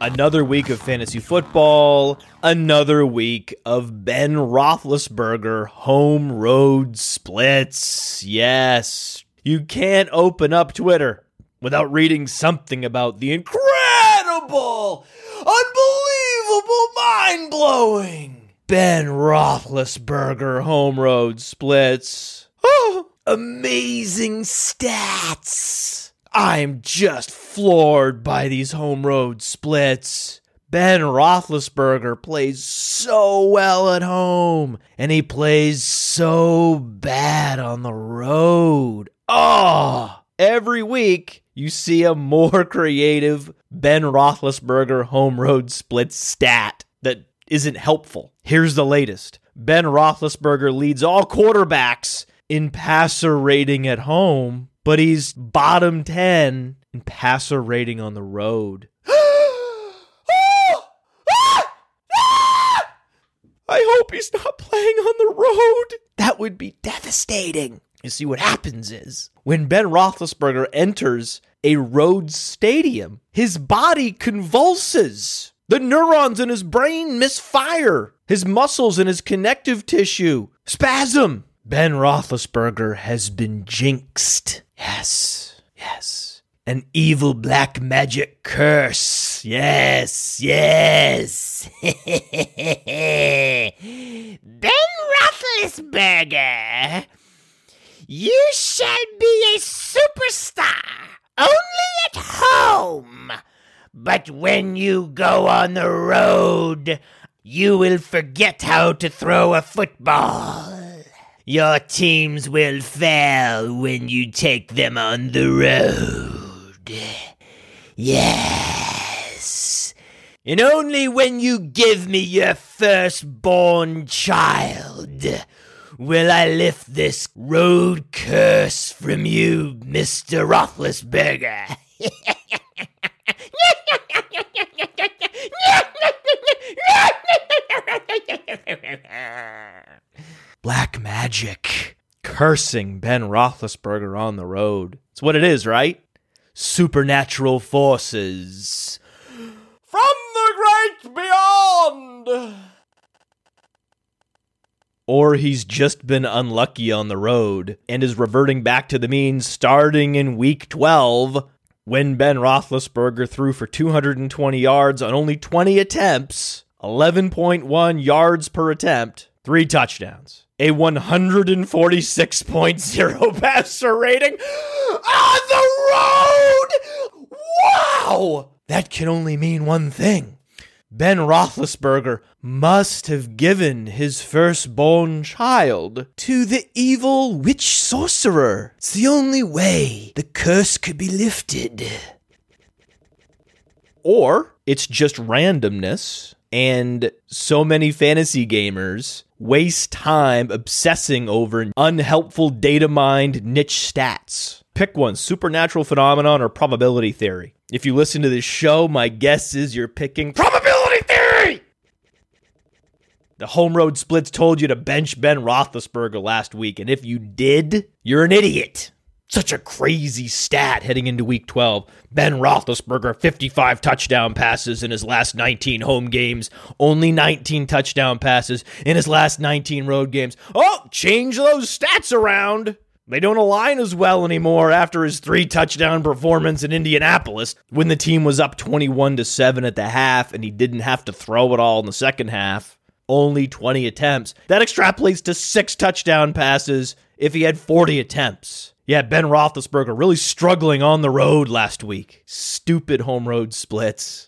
Another week of fantasy football, another week of Ben Roethlisberger home road splits. Yes, you can't open up Twitter without reading something about the incredible, unbelievable, mind blowing Ben Roethlisberger home road splits. Oh, amazing stats. I'm just floored by these home road splits. Ben Roethlisberger plays so well at home, and he plays so bad on the road. Oh, every week you see a more creative Ben Roethlisberger home road split stat that isn't helpful. Here's the latest Ben Roethlisberger leads all quarterbacks in passer rating at home but he's bottom 10 in passer rating on the road. I hope he's not playing on the road. That would be devastating. You see, what happens is when Ben Roethlisberger enters a road stadium, his body convulses. The neurons in his brain misfire. His muscles and his connective tissue spasm. Ben Roethlisberger has been jinxed. Yes, yes. An evil black magic curse. Yes, yes. ben Roethlisberger, you shall be a superstar only at home. But when you go on the road, you will forget how to throw a football. Your teams will fail when you take them on the road. Yes. And only when you give me your firstborn child will I lift this road curse from you, Mr. Roethlisberger. Black magic. Cursing Ben Roethlisberger on the road. It's what it is, right? Supernatural forces. From the great beyond! Or he's just been unlucky on the road and is reverting back to the mean starting in week 12 when Ben Roethlisberger threw for 220 yards on only 20 attempts, 11.1 yards per attempt, three touchdowns a 146.0 passer rating on the road. Wow! That can only mean one thing. Ben Roethlisberger must have given his firstborn child to the evil witch sorcerer. It's the only way the curse could be lifted. Or it's just randomness, and so many fantasy gamers waste time obsessing over unhelpful data mined niche stats. Pick one supernatural phenomenon or probability theory. If you listen to this show, my guess is you're picking probability theory! The home road splits told you to bench Ben Roethlisberger last week, and if you did, you're an idiot. Such a crazy stat heading into week 12. Ben Roethlisberger, 55 touchdown passes in his last 19 home games, only 19 touchdown passes in his last 19 road games. Oh, change those stats around. They don't align as well anymore after his three touchdown performance in Indianapolis when the team was up 21 to 7 at the half and he didn't have to throw it all in the second half. Only 20 attempts. That extrapolates to six touchdown passes if he had 40 attempts. Yeah, Ben Roethlisberger really struggling on the road last week. Stupid home road splits.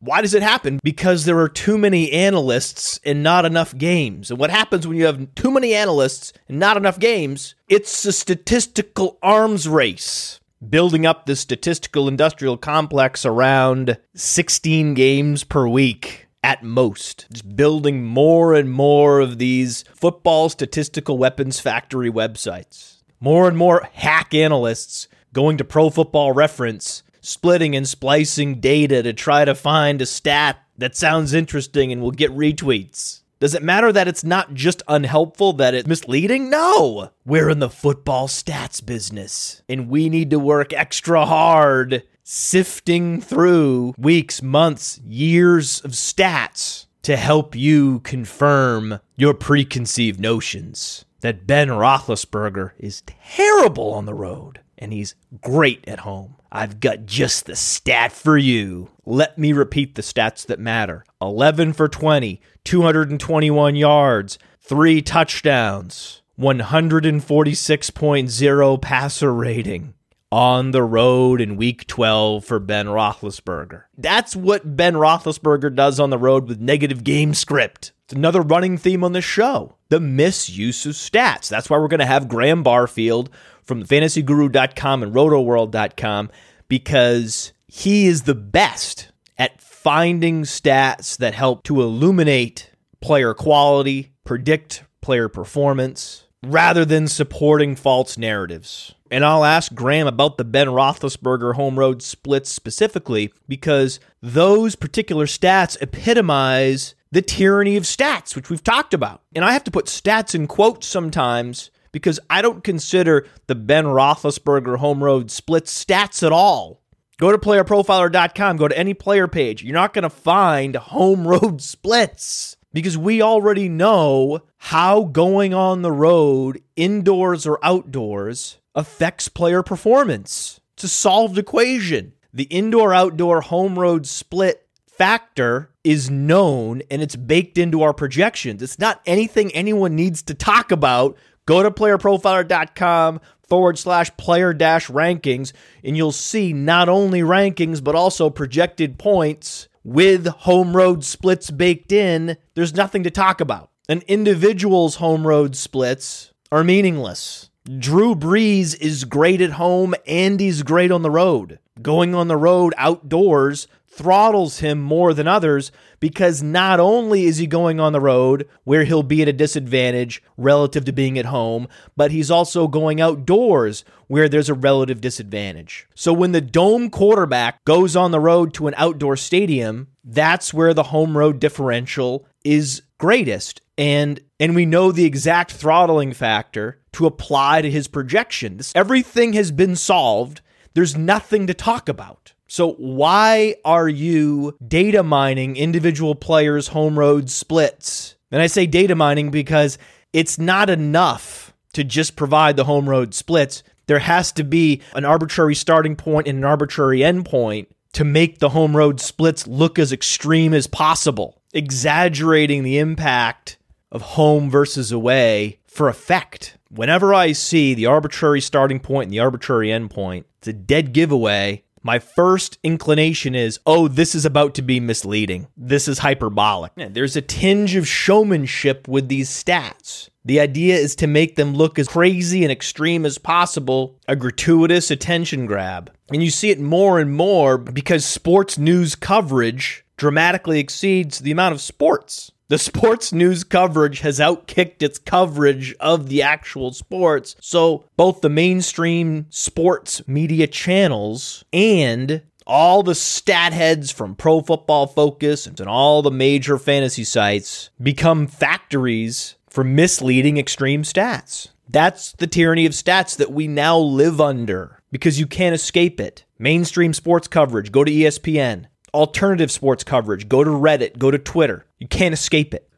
Why does it happen? Because there are too many analysts and not enough games. And what happens when you have too many analysts and not enough games? It's a statistical arms race. Building up the statistical industrial complex around 16 games per week at most. Just building more and more of these football statistical weapons factory websites. More and more hack analysts going to Pro Football Reference, splitting and splicing data to try to find a stat that sounds interesting and will get retweets. Does it matter that it's not just unhelpful, that it's misleading? No! We're in the football stats business, and we need to work extra hard sifting through weeks, months, years of stats to help you confirm your preconceived notions that Ben Roethlisberger is terrible on the road and he's great at home. I've got just the stat for you. Let me repeat the stats that matter 11 for 20, 221 yards, three touchdowns, 146.0 passer rating on the road in week 12 for Ben Roethlisberger. That's what Ben Roethlisberger does on the road with negative game script. It's another running theme on the show the misuse of stats. That's why we're going to have Graham Barfield from fantasyguru.com and rotoworld.com because he is the best at finding stats that help to illuminate player quality, predict player performance, rather than supporting false narratives. And I'll ask Graham about the Ben Roethlisberger home road splits specifically because those particular stats epitomize the tyranny of stats, which we've talked about. And I have to put stats in quotes sometimes because I don't consider the Ben Roethlisberger home road split stats at all. Go to playerprofiler.com, go to any player page. You're not going to find home road splits because we already know how going on the road, indoors or outdoors, affects player performance. It's a solved equation. The indoor outdoor home road split factor is known and it's baked into our projections. It's not anything anyone needs to talk about. Go to playerprofiler.com forward slash player dash rankings and you'll see not only rankings but also projected points with home road splits baked in. There's nothing to talk about. An individual's home road splits are meaningless. Drew Brees is great at home and he's great on the road. Going on the road outdoors throttles him more than others because not only is he going on the road where he'll be at a disadvantage relative to being at home, but he's also going outdoors where there's a relative disadvantage. So when the dome quarterback goes on the road to an outdoor stadium, that's where the home road differential is greatest. And and we know the exact throttling factor to apply to his projections. Everything has been solved. There's nothing to talk about. So, why are you data mining individual players' home road splits? And I say data mining because it's not enough to just provide the home road splits. There has to be an arbitrary starting point and an arbitrary endpoint to make the home road splits look as extreme as possible, exaggerating the impact of home versus away for effect. Whenever I see the arbitrary starting point and the arbitrary endpoint, it's a dead giveaway. My first inclination is, oh, this is about to be misleading. This is hyperbolic. There's a tinge of showmanship with these stats. The idea is to make them look as crazy and extreme as possible, a gratuitous attention grab. And you see it more and more because sports news coverage dramatically exceeds the amount of sports. The sports news coverage has outkicked its coverage of the actual sports. So, both the mainstream sports media channels and all the stat heads from Pro Football Focus and all the major fantasy sites become factories for misleading extreme stats. That's the tyranny of stats that we now live under because you can't escape it. Mainstream sports coverage, go to ESPN alternative sports coverage. Go to Reddit, go to Twitter. You can't escape it.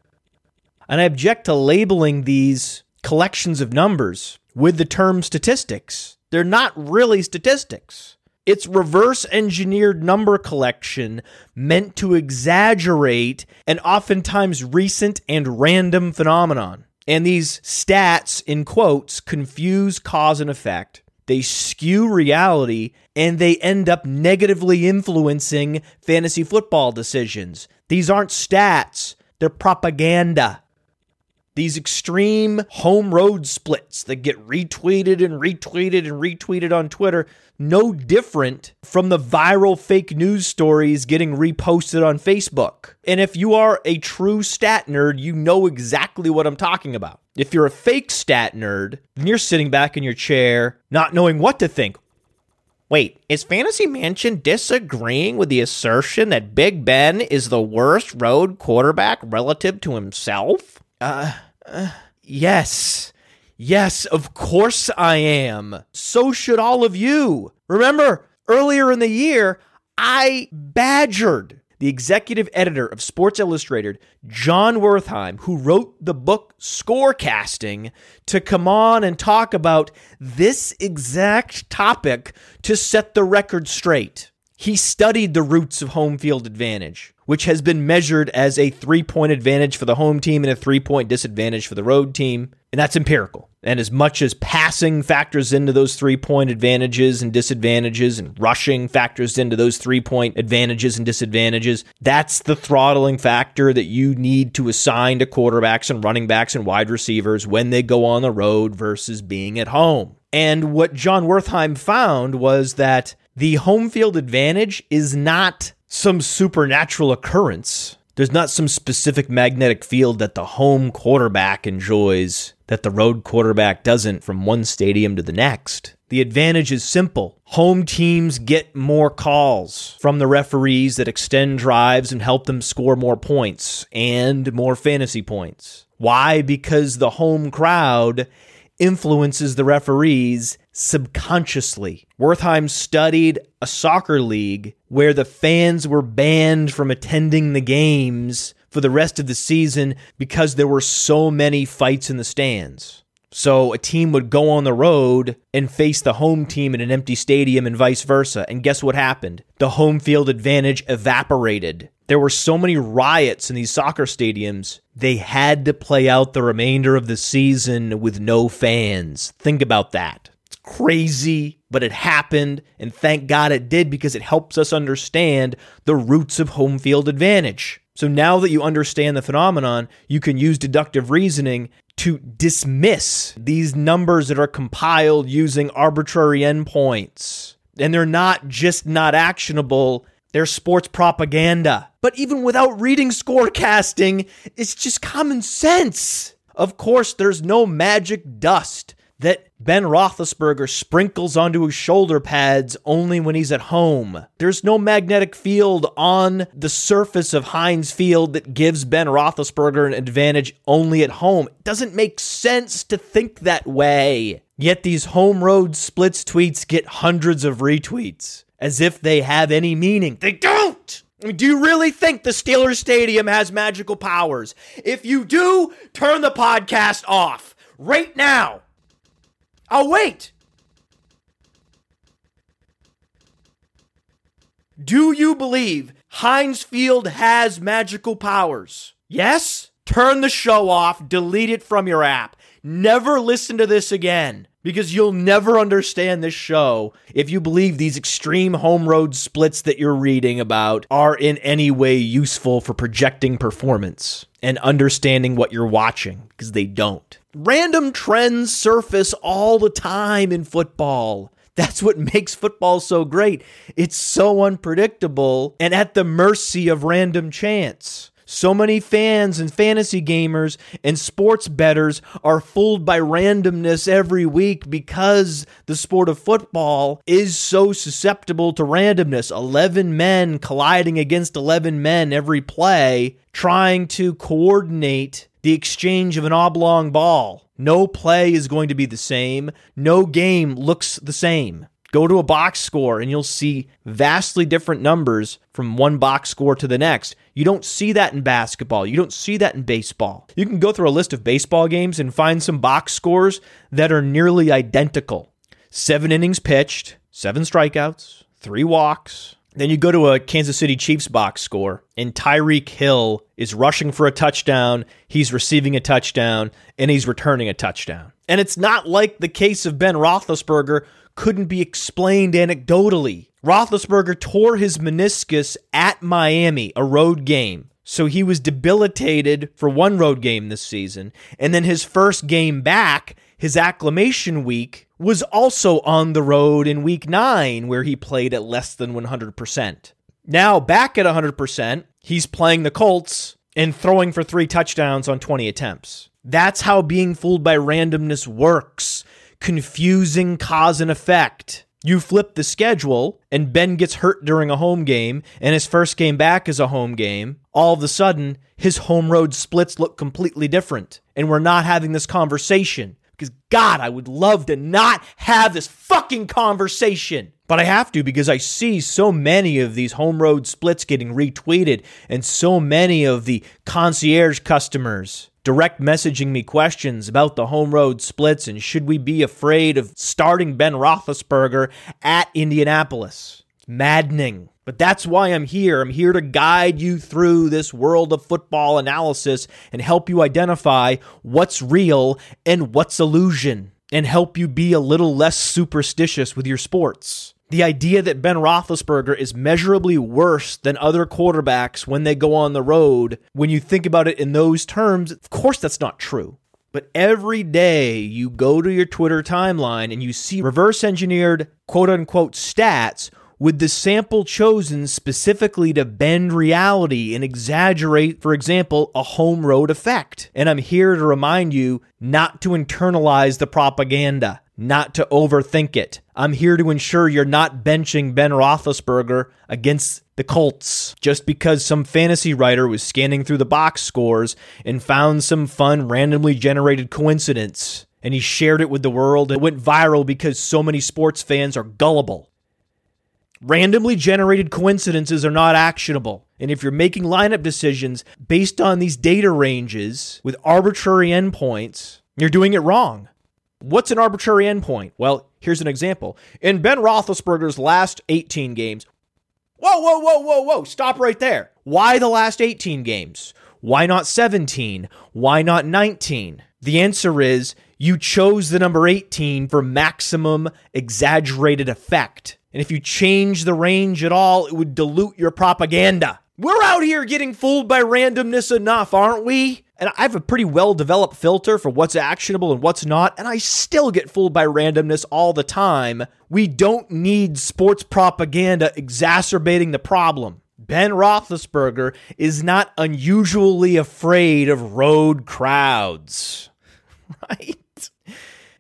And I object to labeling these collections of numbers with the term statistics. They're not really statistics. It's reverse engineered number collection meant to exaggerate an oftentimes recent and random phenomenon. And these stats, in quotes, confuse cause and effect they skew reality, and they end up negatively influencing fantasy football decisions. These aren't stats, they're propaganda. These extreme home road splits that get retweeted and retweeted and retweeted on Twitter, no different from the viral fake news stories getting reposted on Facebook. And if you are a true stat nerd, you know exactly what I'm talking about. If you're a fake stat nerd, then you're sitting back in your chair, not knowing what to think. Wait, is Fantasy Mansion disagreeing with the assertion that Big Ben is the worst road quarterback relative to himself? Uh, uh, yes. Yes, of course I am. So should all of you. Remember, earlier in the year, I badgered the executive editor of Sports Illustrated, John Wertheim, who wrote the book Scorecasting, to come on and talk about this exact topic to set the record straight. He studied the roots of home field advantage, which has been measured as a three point advantage for the home team and a three point disadvantage for the road team. And that's empirical. And as much as passing factors into those three point advantages and disadvantages, and rushing factors into those three point advantages and disadvantages, that's the throttling factor that you need to assign to quarterbacks and running backs and wide receivers when they go on the road versus being at home. And what John Wertheim found was that the home field advantage is not some supernatural occurrence. There's not some specific magnetic field that the home quarterback enjoys that the road quarterback doesn't from one stadium to the next. The advantage is simple. Home teams get more calls from the referees that extend drives and help them score more points and more fantasy points. Why? Because the home crowd influences the referees subconsciously. Wertheim studied a soccer league where the fans were banned from attending the games for the rest of the season because there were so many fights in the stands. So a team would go on the road and face the home team in an empty stadium and vice versa. And guess what happened? The home field advantage evaporated. There were so many riots in these soccer stadiums, they had to play out the remainder of the season with no fans. Think about that. Crazy, but it happened. And thank God it did because it helps us understand the roots of home field advantage. So now that you understand the phenomenon, you can use deductive reasoning to dismiss these numbers that are compiled using arbitrary endpoints. And they're not just not actionable, they're sports propaganda. But even without reading scorecasting, it's just common sense. Of course, there's no magic dust that Ben Roethlisberger sprinkles onto his shoulder pads only when he's at home. There's no magnetic field on the surface of Heinz Field that gives Ben Roethlisberger an advantage only at home. It doesn't make sense to think that way. Yet these home road splits tweets get hundreds of retweets as if they have any meaning. They don't! I mean, do you really think the Steelers Stadium has magical powers? If you do, turn the podcast off right now. I'll wait. Do you believe Heinz Field has magical powers? Yes? Turn the show off, delete it from your app. Never listen to this again because you'll never understand this show if you believe these extreme home road splits that you're reading about are in any way useful for projecting performance and understanding what you're watching because they don't. Random trends surface all the time in football. That's what makes football so great. It's so unpredictable and at the mercy of random chance. So many fans and fantasy gamers and sports bettors are fooled by randomness every week because the sport of football is so susceptible to randomness. 11 men colliding against 11 men every play, trying to coordinate the exchange of an oblong ball. No play is going to be the same. No game looks the same. Go to a box score and you'll see vastly different numbers from one box score to the next. You don't see that in basketball. You don't see that in baseball. You can go through a list of baseball games and find some box scores that are nearly identical. Seven innings pitched, seven strikeouts, three walks. Then you go to a Kansas City Chiefs box score, and Tyreek Hill is rushing for a touchdown, he's receiving a touchdown, and he's returning a touchdown. And it's not like the case of Ben Roethlisberger, couldn't be explained anecdotally. Roethlisberger tore his meniscus at Miami, a road game. So he was debilitated for one road game this season. And then his first game back, his acclimation week, was also on the road in week nine, where he played at less than 100%. Now, back at 100%, he's playing the Colts and throwing for three touchdowns on 20 attempts. That's how being fooled by randomness works confusing cause and effect. You flip the schedule, and Ben gets hurt during a home game, and his first game back is a home game. All of a sudden, his home road splits look completely different. And we're not having this conversation. God, I would love to not have this fucking conversation. But I have to because I see so many of these home road splits getting retweeted, and so many of the concierge customers direct messaging me questions about the home road splits and should we be afraid of starting Ben Roethlisberger at Indianapolis. Maddening. But that's why I'm here. I'm here to guide you through this world of football analysis and help you identify what's real and what's illusion and help you be a little less superstitious with your sports. The idea that Ben Roethlisberger is measurably worse than other quarterbacks when they go on the road, when you think about it in those terms, of course that's not true. But every day you go to your Twitter timeline and you see reverse engineered quote unquote stats with the sample chosen specifically to bend reality and exaggerate, for example, a home road effect. And I'm here to remind you not to internalize the propaganda not to overthink it. I'm here to ensure you're not benching Ben Roethlisberger against the Colts just because some fantasy writer was scanning through the box scores and found some fun, randomly generated coincidence. And he shared it with the world. It went viral because so many sports fans are gullible. Randomly generated coincidences are not actionable. And if you're making lineup decisions based on these data ranges with arbitrary endpoints, you're doing it wrong. What's an arbitrary endpoint? Well, here's an example. In Ben Roethlisberger's last 18 games, whoa, whoa, whoa, whoa, whoa, stop right there. Why the last 18 games? Why not 17? Why not 19? The answer is you chose the number 18 for maximum exaggerated effect. And if you change the range at all, it would dilute your propaganda. We're out here getting fooled by randomness enough, aren't we? And I have a pretty well developed filter for what's actionable and what's not, and I still get fooled by randomness all the time. We don't need sports propaganda exacerbating the problem. Ben Roethlisberger is not unusually afraid of road crowds, right?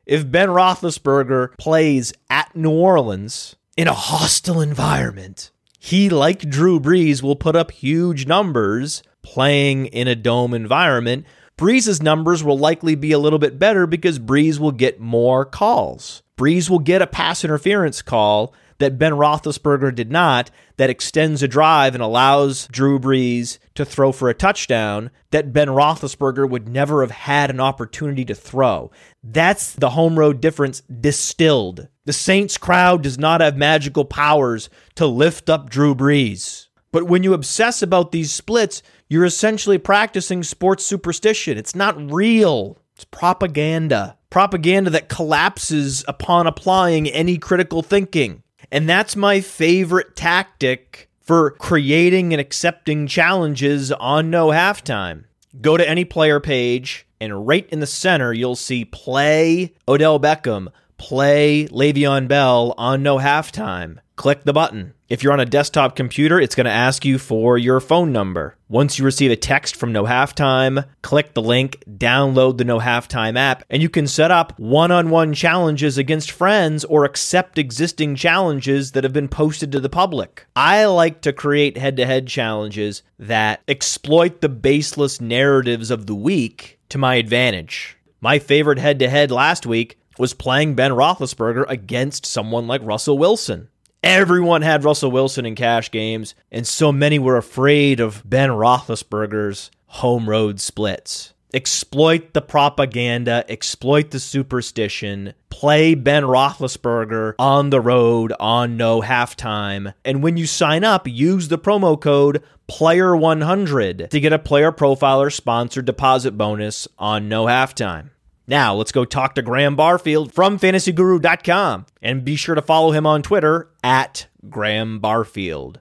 If Ben Roethlisberger plays at New Orleans in a hostile environment, he, like Drew Brees, will put up huge numbers playing in a dome environment, Brees's numbers will likely be a little bit better because Brees will get more calls. Brees will get a pass interference call that Ben Roethlisberger did not, that extends a drive and allows Drew Brees to throw for a touchdown that Ben Roethlisberger would never have had an opportunity to throw. That's the home road difference distilled. The Saints crowd does not have magical powers to lift up Drew Brees. But when you obsess about these splits, you're essentially practicing sports superstition. It's not real, it's propaganda. Propaganda that collapses upon applying any critical thinking. And that's my favorite tactic for creating and accepting challenges on no halftime. Go to any player page, and right in the center, you'll see play Odell Beckham, play Le'Veon Bell on no halftime. Click the button. If you're on a desktop computer, it's going to ask you for your phone number. Once you receive a text from No Halftime, click the link, download the No Halftime app, and you can set up one on one challenges against friends or accept existing challenges that have been posted to the public. I like to create head to head challenges that exploit the baseless narratives of the week to my advantage. My favorite head to head last week was playing Ben Roethlisberger against someone like Russell Wilson. Everyone had Russell Wilson in cash games, and so many were afraid of Ben Roethlisberger's home road splits. Exploit the propaganda, exploit the superstition, play Ben Roethlisberger on the road on no halftime. And when you sign up, use the promo code PLAYER100 to get a player profiler sponsored deposit bonus on no halftime. Now, let's go talk to Graham Barfield from fantasyguru.com and be sure to follow him on Twitter at Graham Barfield.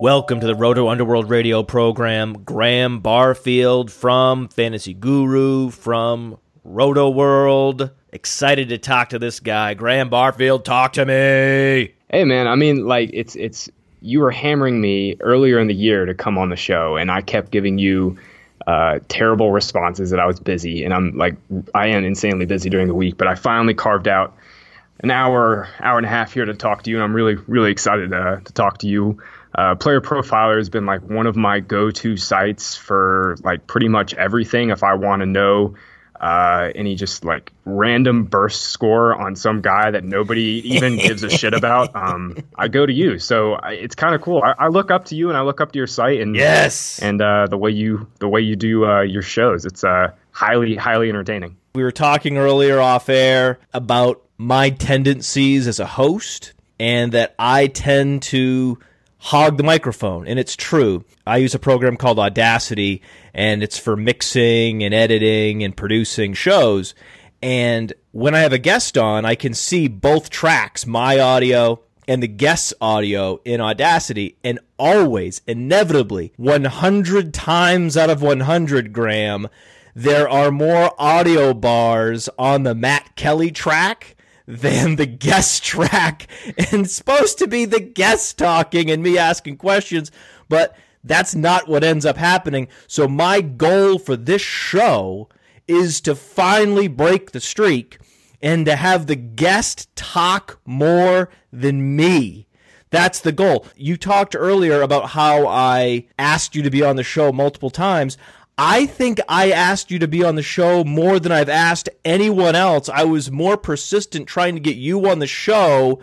Welcome to the Roto Underworld Radio program. Graham Barfield from Fantasy Guru, from Roto World. Excited to talk to this guy. Graham Barfield, talk to me. Hey man, I mean like it's it's you were hammering me earlier in the year to come on the show, and I kept giving you uh, terrible responses that I was busy, and I'm like I am insanely busy during the week. But I finally carved out an hour, hour and a half here to talk to you, and I'm really, really excited to, to talk to you. Uh, Player Profiler has been like one of my go-to sites for like pretty much everything. If I want to know uh, any just like random burst score on some guy that nobody even gives a shit about, um, I go to you. So I, it's kind of cool. I, I, look up to you and I look up to your site and yes, and uh, the way you the way you do uh, your shows. It's uh, highly highly entertaining. We were talking earlier off air about my tendencies as a host and that I tend to hog the microphone. And it's true. I use a program called Audacity and it's for mixing and editing and producing shows. And when I have a guest on, I can see both tracks, my audio and the guest's audio in Audacity. And always, inevitably, 100 times out of 100, Graham, there are more audio bars on the Matt Kelly track than the guest track and supposed to be the guest talking and me asking questions, but that's not what ends up happening. So my goal for this show is to finally break the streak and to have the guest talk more than me. That's the goal. You talked earlier about how I asked you to be on the show multiple times. I think I asked you to be on the show more than I've asked anyone else. I was more persistent trying to get you on the show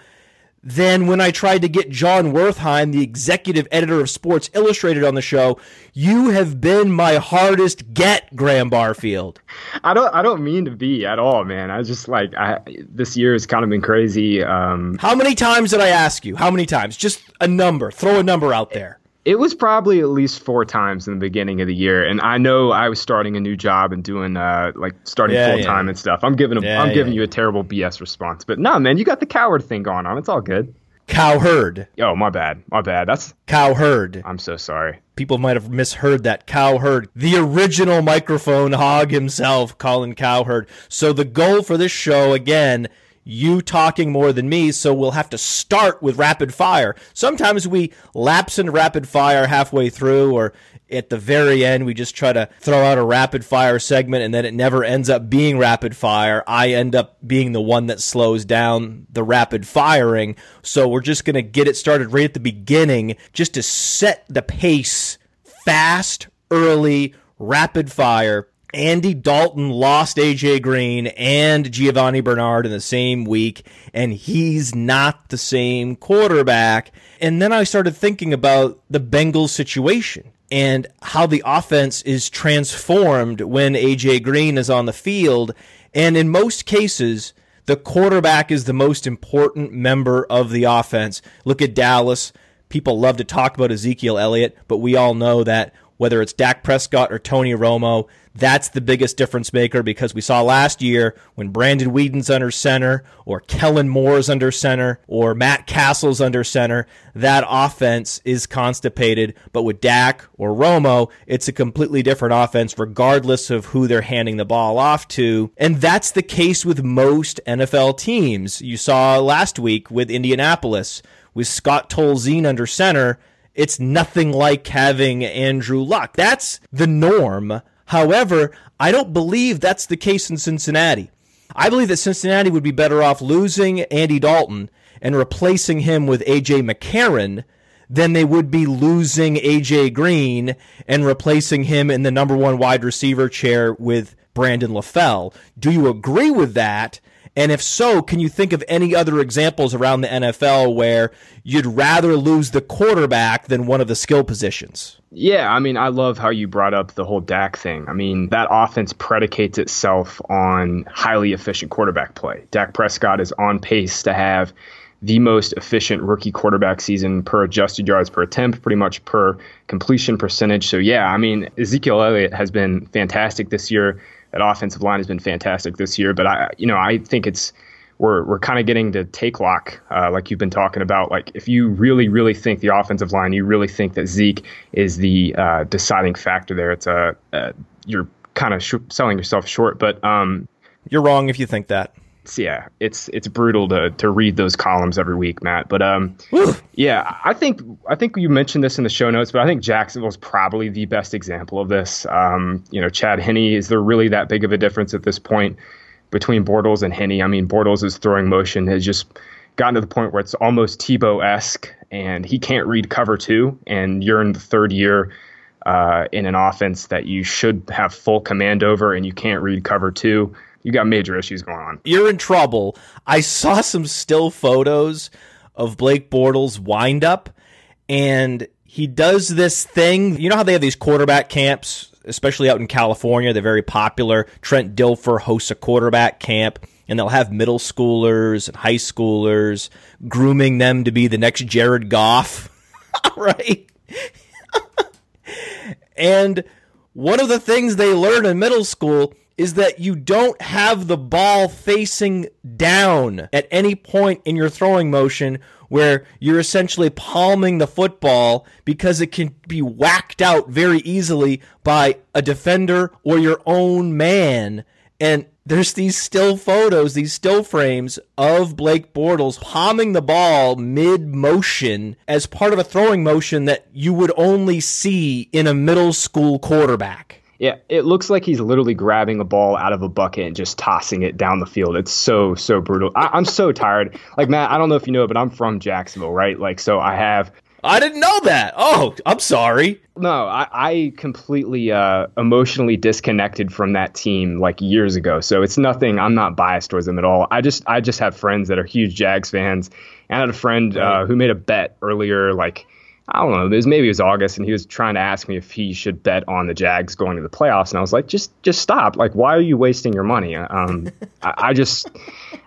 than when I tried to get John Wertheim, the executive editor of Sports Illustrated, on the show. You have been my hardest get, Graham Barfield. I don't. I don't mean to be at all, man. I just like I, this year has kind of been crazy. Um, How many times did I ask you? How many times? Just a number. Throw a number out there. It was probably at least four times in the beginning of the year, and I know I was starting a new job and doing uh like starting yeah, full time yeah. and stuff. I'm giving a, yeah, I'm giving you a terrible BS response, but no, man, you got the coward thing going on. It's all good. Cowherd. Oh, my bad. My bad. That's Cowherd. I'm so sorry. People might have misheard that. Cowherd. The original microphone hog himself, Colin Cowherd. So the goal for this show, again, you talking more than me, so we'll have to start with rapid fire. Sometimes we lapse into rapid fire halfway through, or at the very end, we just try to throw out a rapid fire segment and then it never ends up being rapid fire. I end up being the one that slows down the rapid firing. So we're just going to get it started right at the beginning just to set the pace fast, early, rapid fire Andy Dalton lost AJ Green and Giovani Bernard in the same week, and he's not the same quarterback. And then I started thinking about the Bengals situation and how the offense is transformed when AJ Green is on the field. And in most cases, the quarterback is the most important member of the offense. Look at Dallas. People love to talk about Ezekiel Elliott, but we all know that whether it's Dak Prescott or Tony Romo, that's the biggest difference maker because we saw last year when Brandon Weeden's under center or Kellen Moore's under center or Matt Cassel's under center, that offense is constipated. But with Dak or Romo, it's a completely different offense regardless of who they're handing the ball off to. And that's the case with most NFL teams. You saw last week with Indianapolis with Scott Tolzien under center. It's nothing like having Andrew Luck. That's the norm However, I don't believe that's the case in Cincinnati. I believe that Cincinnati would be better off losing Andy Dalton and replacing him with AJ McCarron than they would be losing AJ Green and replacing him in the number one wide receiver chair with Brandon LaFell. Do you agree with that? And if so, can you think of any other examples around the NFL where you'd rather lose the quarterback than one of the skill positions? Yeah, I mean, I love how you brought up the whole Dak thing. I mean, that offense predicates itself on highly efficient quarterback play. Dak Prescott is on pace to have the most efficient rookie quarterback season per adjusted yards per attempt, pretty much per completion percentage. So, yeah, I mean, Ezekiel Elliott has been fantastic this year. That offensive line has been fantastic this year. But I, you know, I think it's we're we're kind of getting to take lock, uh, like you've been talking about. Like if you really really think the offensive line, you really think that Zeke is the uh, deciding factor there. It's a, you're kind of sh- selling yourself short, but um, you're wrong if you think that. Yeah, it's it's brutal to to read those columns every week, Matt. But um, yeah, I think I think you mentioned this in the show notes, but I think Jacksonville's probably the best example of this. Um, you know, Chad Henne is there really that big of a difference at this point between Bortles and Henne? I mean, Bortles' is throwing motion has just gotten to the point where it's almost Tebow esque, and he can't read cover two, and you're in the third year. Uh, in an offense that you should have full command over, and you can't read cover two you got major issues going on. You're in trouble. I saw some still photos of Blake Bortles wind up, and he does this thing. You know how they have these quarterback camps, especially out in California? They're very popular. Trent Dilfer hosts a quarterback camp, and they'll have middle schoolers and high schoolers grooming them to be the next Jared Goff, right? and one of the things they learn in middle school is that you don't have the ball facing down at any point in your throwing motion where you're essentially palming the football because it can be whacked out very easily by a defender or your own man. And there's these still photos, these still frames of Blake Bortles palming the ball mid motion as part of a throwing motion that you would only see in a middle school quarterback. Yeah, it looks like he's literally grabbing a ball out of a bucket and just tossing it down the field. It's so so brutal. I, am so tired. Like Matt, I don't know if you know, but I'm from Jacksonville, right? Like, so I have. I didn't know that. Oh, I'm sorry. No, I, I completely uh, emotionally disconnected from that team like years ago. So it's nothing. I'm not biased towards them at all. I just I just have friends that are huge Jags fans. And I had a friend uh, who made a bet earlier, like I don't know, it was maybe it was August, and he was trying to ask me if he should bet on the Jags going to the playoffs, and I was like, just just stop. Like, why are you wasting your money? Um, I, I just,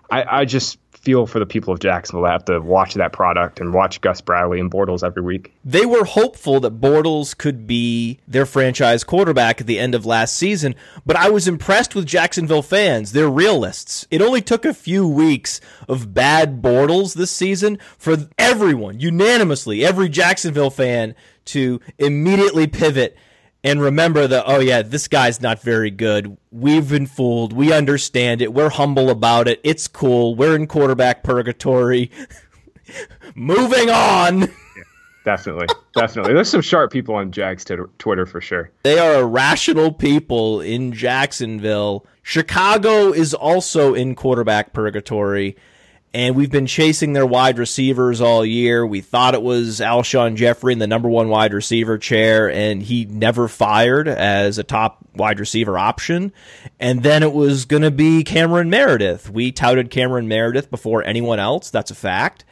I, I just feel for the people of Jacksonville that have to watch that product and watch Gus Bradley and Bortles every week. They were hopeful that Bortles could be their franchise quarterback at the end of last season, but I was impressed with Jacksonville fans. They're realists. It only took a few weeks of bad Bortles this season for everyone, unanimously, every Jacksonville fan to immediately pivot and remember that oh yeah this guy's not very good. We've been fooled. We understand it. We're humble about it. It's cool. We're in quarterback purgatory. Moving on. Yeah, definitely. Definitely. There's some sharp people on jack's t- twitter for sure. They are irrational people in jacksonville. Chicago is also in quarterback purgatory and we've been chasing their wide receivers all year. We thought it was Alshon Jeffery in the number one wide receiver chair, and he never fired as a top wide receiver option. And then it was going to be Cameron Meredith. We touted Cameron Meredith before anyone else. That's a fact.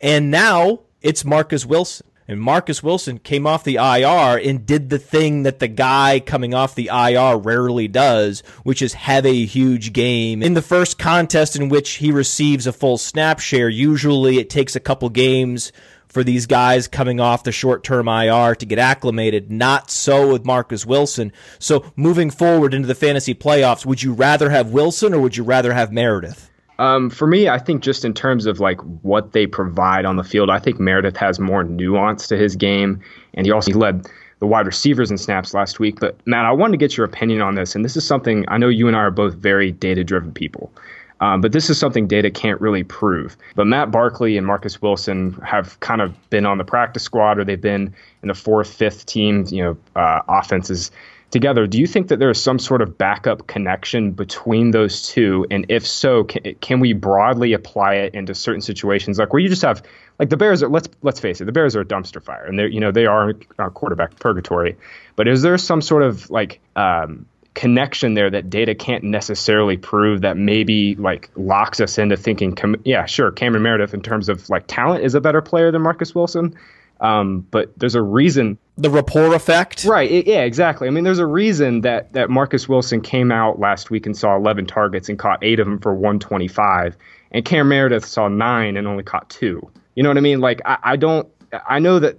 And now it's Marquess Wilson. And Marquess Wilson came off the IR and did the thing that the guy coming off the IR rarely does, which is have a huge game. In the first contest in which he receives a full snap share, usually it takes a couple games for these guys coming off the short term IR to get acclimated. Not so with Marquess Wilson. So moving forward into the fantasy playoffs, would you rather have Wilson or would you rather have Meredith? Um, for me, I think just in terms of like what they provide on the field, I think Meredith has more nuance to his game, and he also led the wide receivers in snaps last week. But Matt, I wanted to get your opinion on this, and this is something I know you and I are both very data-driven people. Um, but this is something data can't really prove. But Matt Barkley and Marquess Wilson have kind of been on the practice squad, or they've been in the fourth, fifth team, you know, uh, offenses together. Do you think that there is some sort of backup connection between those two? And if so, can, can we broadly apply it into certain situations, like where you just have like the Bears are let's let's face it, the Bears are a dumpster fire, and they're you know they are a quarterback purgatory. But is there some sort of like um, connection there that data can't necessarily prove that maybe like locks us into thinking, yeah, sure, Cameron Meredith in terms of like talent is a better player than Marquess Wilson, um, but there's a reason. The rapport effect? Right. It, yeah, exactly. I mean, there's a reason that, that Marquess Wilson came out last week and saw 11 targets and caught eight of them for 125. And Cam Meredith saw nine and only caught two. You know what I mean? Like, I, I don't, I know that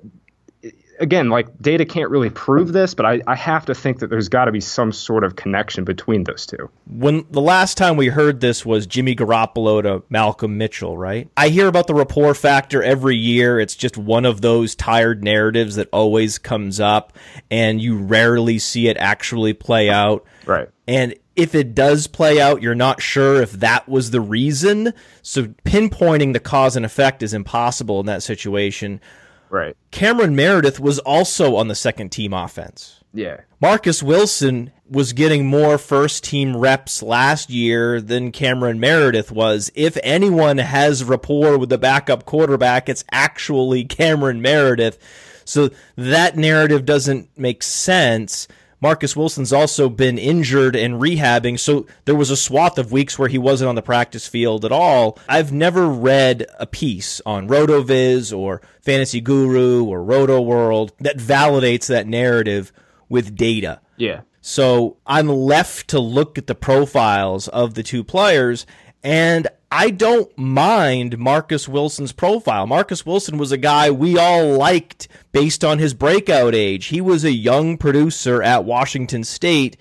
again, like data can't really prove this, but I, I have to think that there's got to be some sort of connection between those two. When the last time we heard this was Jimmy Garoppolo to Malcolm Mitchell, right? I hear about the rapport factor every year. It's just one of those tired narratives that always comes up, and you rarely see it actually play out. Right. And if it does play out, you're not sure if that was the reason. So pinpointing the cause and effect is impossible in that situation. Right. Cameron Meredith was also on the second team offense. Yeah. Marquess Wilson was getting more first team reps last year than Cameron Meredith was. If anyone has rapport with the backup quarterback, it's actually Cameron Meredith. So that narrative doesn't make sense. Marquess Wilson's also been injured and rehabbing, so there was a swath of weeks where he wasn't on the practice field at all. I've never read a piece on RotoViz or Fantasy Guru or Rotoworld that validates that narrative with data. Yeah. So I'm left to look at the profiles of the two players, and I don't mind Marquess Wilson's profile. Marquess Wilson was a guy we all liked based on his breakout age. He was a young producer at Washington State.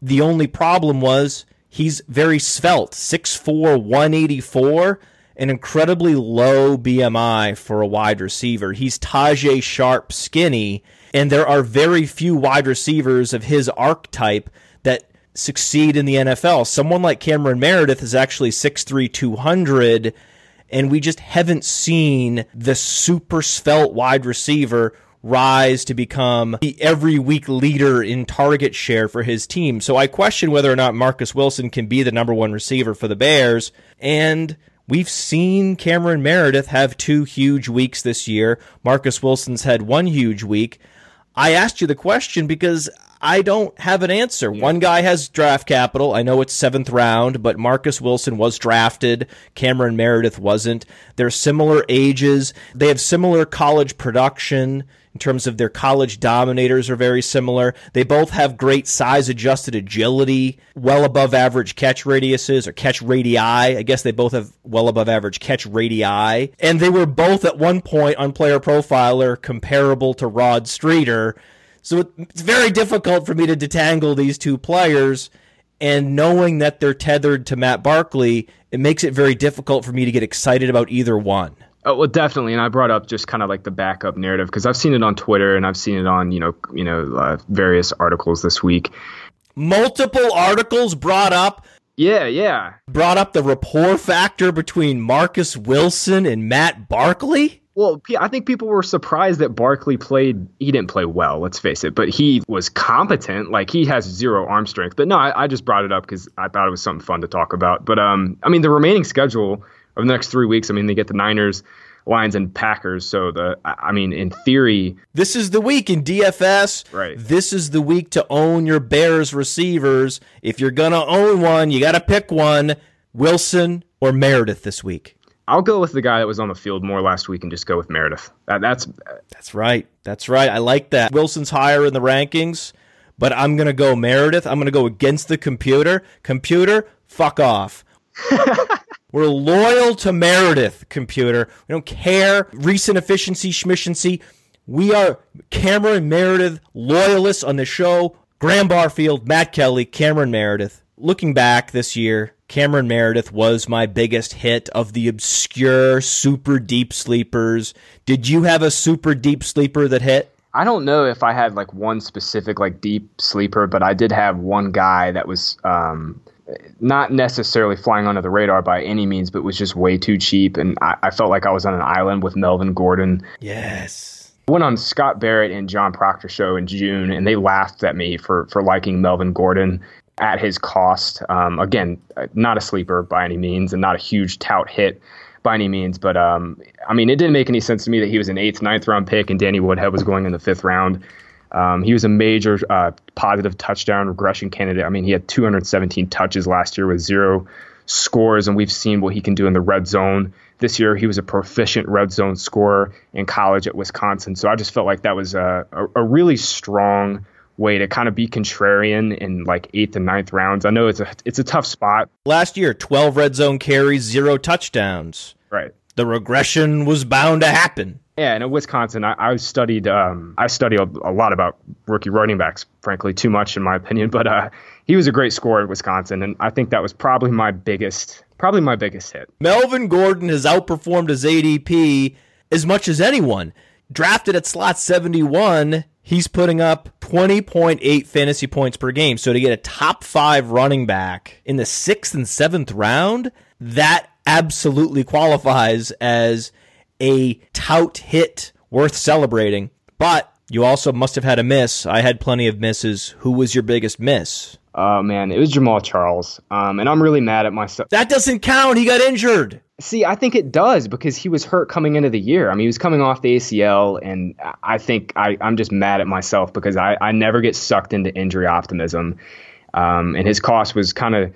The only problem was he's very svelte, 6'4, 184, an incredibly low BMI for a wide receiver. He's Tajae Sharpe skinny, and there are very few wide receivers of his archetype that succeed in the NFL. Someone like Cameron Meredith is actually 6'3, 200, and we just haven't seen the super svelte wide receiver rise to become the every week leader in target share for his team. So I question whether or not Marquess Wilson can be the number one receiver for the Bears. And we've seen Cameron Meredith have two huge weeks this year. Marquess Wilson's had one huge week. I asked you the question because I don't have an answer. One guy has draft capital. I know it's seventh round, but Marquess Wilson was drafted. Cameron Meredith wasn't. They're similar ages. They have similar college production in terms of their college dominators are very similar. They both have great size adjusted agility, well above average catch radiuses or catch radii. I guess they both have well above average catch radii. And they were both at one point on player profiler comparable to Rod Streater. So it's very difficult for me to detangle these two players. And knowing that they're tethered to Matt Barkley, it makes it very difficult for me to get excited about either one. Oh, well, definitely, and I brought up just kind of like the backup narrative because I've seen it on Twitter and I've seen it on you know you know uh, various articles this week. Multiple articles brought up Yeah, yeah. brought up the rapport factor between Marquess Wilson and Matt Barkley. Well, I think people were surprised that Barkley played. He didn't play well, let's face it, but he was competent. Like he has zero arm strength. But no, I, I just brought it up because I thought it was something fun to talk about. But um, I mean, the remaining schedule of the next three weeks. I mean, they get the Niners, Lions, and Packers. So the, I I mean, in theory, This is the week in DFS. Right. This is the week to own your Bears receivers. If you're going to own one, you got to pick one Wilson or Meredith this week. I'll go with the guy that was on the field more last week and just go with Meredith. That, that's That's right. That's right. I like that. Wilson's higher in the rankings, but I'm going to go Meredith. I'm going to go against the computer. Computer, fuck off. We're loyal to Meredith, computer. We don't care. Recent efficiency, schmishency. We are Cameron Meredith loyalists on the show. Graham Barfield, Matt Kelly, Cameron Meredith. Looking back this year, Cameron Meredith was my biggest hit of the obscure super deep sleepers. Did you have a super deep sleeper that hit? I don't know if I had like one specific like deep sleeper, but I did have one guy that was um, not necessarily flying under the radar by any means, but was just way too cheap, and I, I felt like I was on an island with Melvin Gordon. Yes. I went on Scott Barrett and John Proctor show in June, and they laughed at me for for liking Melvin Gordon at his cost. Um, again, not a sleeper by any means, and not a huge tout hit by any means. But um, I mean, it didn't make any sense to me that he was an eighth, ninth round pick, and Danny Woodhead was going in the fifth round. Um, he was a major uh, positive touchdown regression candidate. I mean, he had 217 touches last year with zero scores, and we've seen what he can do in the red zone. This year, he was a proficient red zone scorer in college at Wisconsin. So I just felt like that was a, a, a really strong way to kind of be contrarian in like eighth and ninth rounds. I know it's a it's a tough spot, Last year, 12 red zone carries, zero touchdowns. right? The regression was bound to happen. Yeah, and at Wisconsin, I, I studied um, I studied a, a lot about rookie running backs. Frankly, too much in my opinion. But uh, he was a great scorer at Wisconsin, and I think that was probably my biggest probably my biggest hit. Melvin Gordon has outperformed his ADP as much as anyone. Drafted at slot 71, he's putting up 20.8 fantasy points per game. So to get a top five running back in the sixth and seventh round, that absolutely qualifies as a tout hit worth celebrating. But you also must have had a miss. I had plenty of misses. Who was your biggest miss? Oh man, it was Jamaal Charles, um, and I'm really mad at myself. That doesn't count. He got injured. See, I think it does because he was hurt coming into the year. I mean, he was coming off the ACL, and I think I, I'm just mad at myself because I, I never get sucked into injury optimism. Um, and his cost was kind of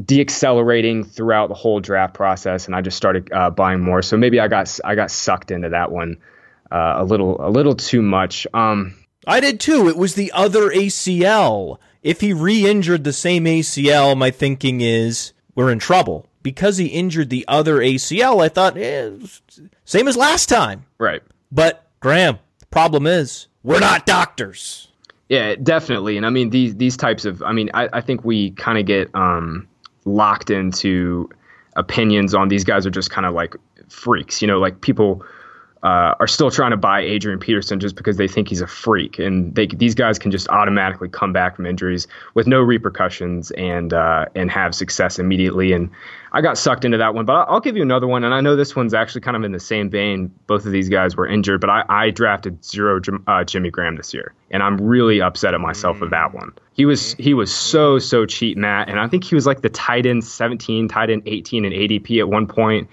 deaccelerating throughout the whole draft process, and I just started uh, buying more. So maybe I got I got sucked into that one uh, a little a little too much. Um, I did too. It was the other ACL if he re-injured the same ACL, my thinking is we're in trouble. Because he injured the other ACL, I thought, eh, same as last time. Right. But Graham, problem is we're not doctors. Yeah, definitely. And I mean these these types of I mean, I, I think we kind of get um, locked into opinions on these guys are just kind of like freaks. You know, like people uh, are still trying to buy Adrian Peterson just because they think he's a freak, and they, these guys can just automatically come back from injuries with no repercussions and uh, and have success immediately. And I got sucked into that one, but I'll give you another one, and I know this one's actually kind of in the same vein. Both of these guys were injured, but I, I drafted zero uh, Jimmy Graham this year, and I'm really upset at myself mm-hmm. with that one. He was he was so so cheap, Matt, and I think he was like the tight end 17, tight end 18, and ADP at one point.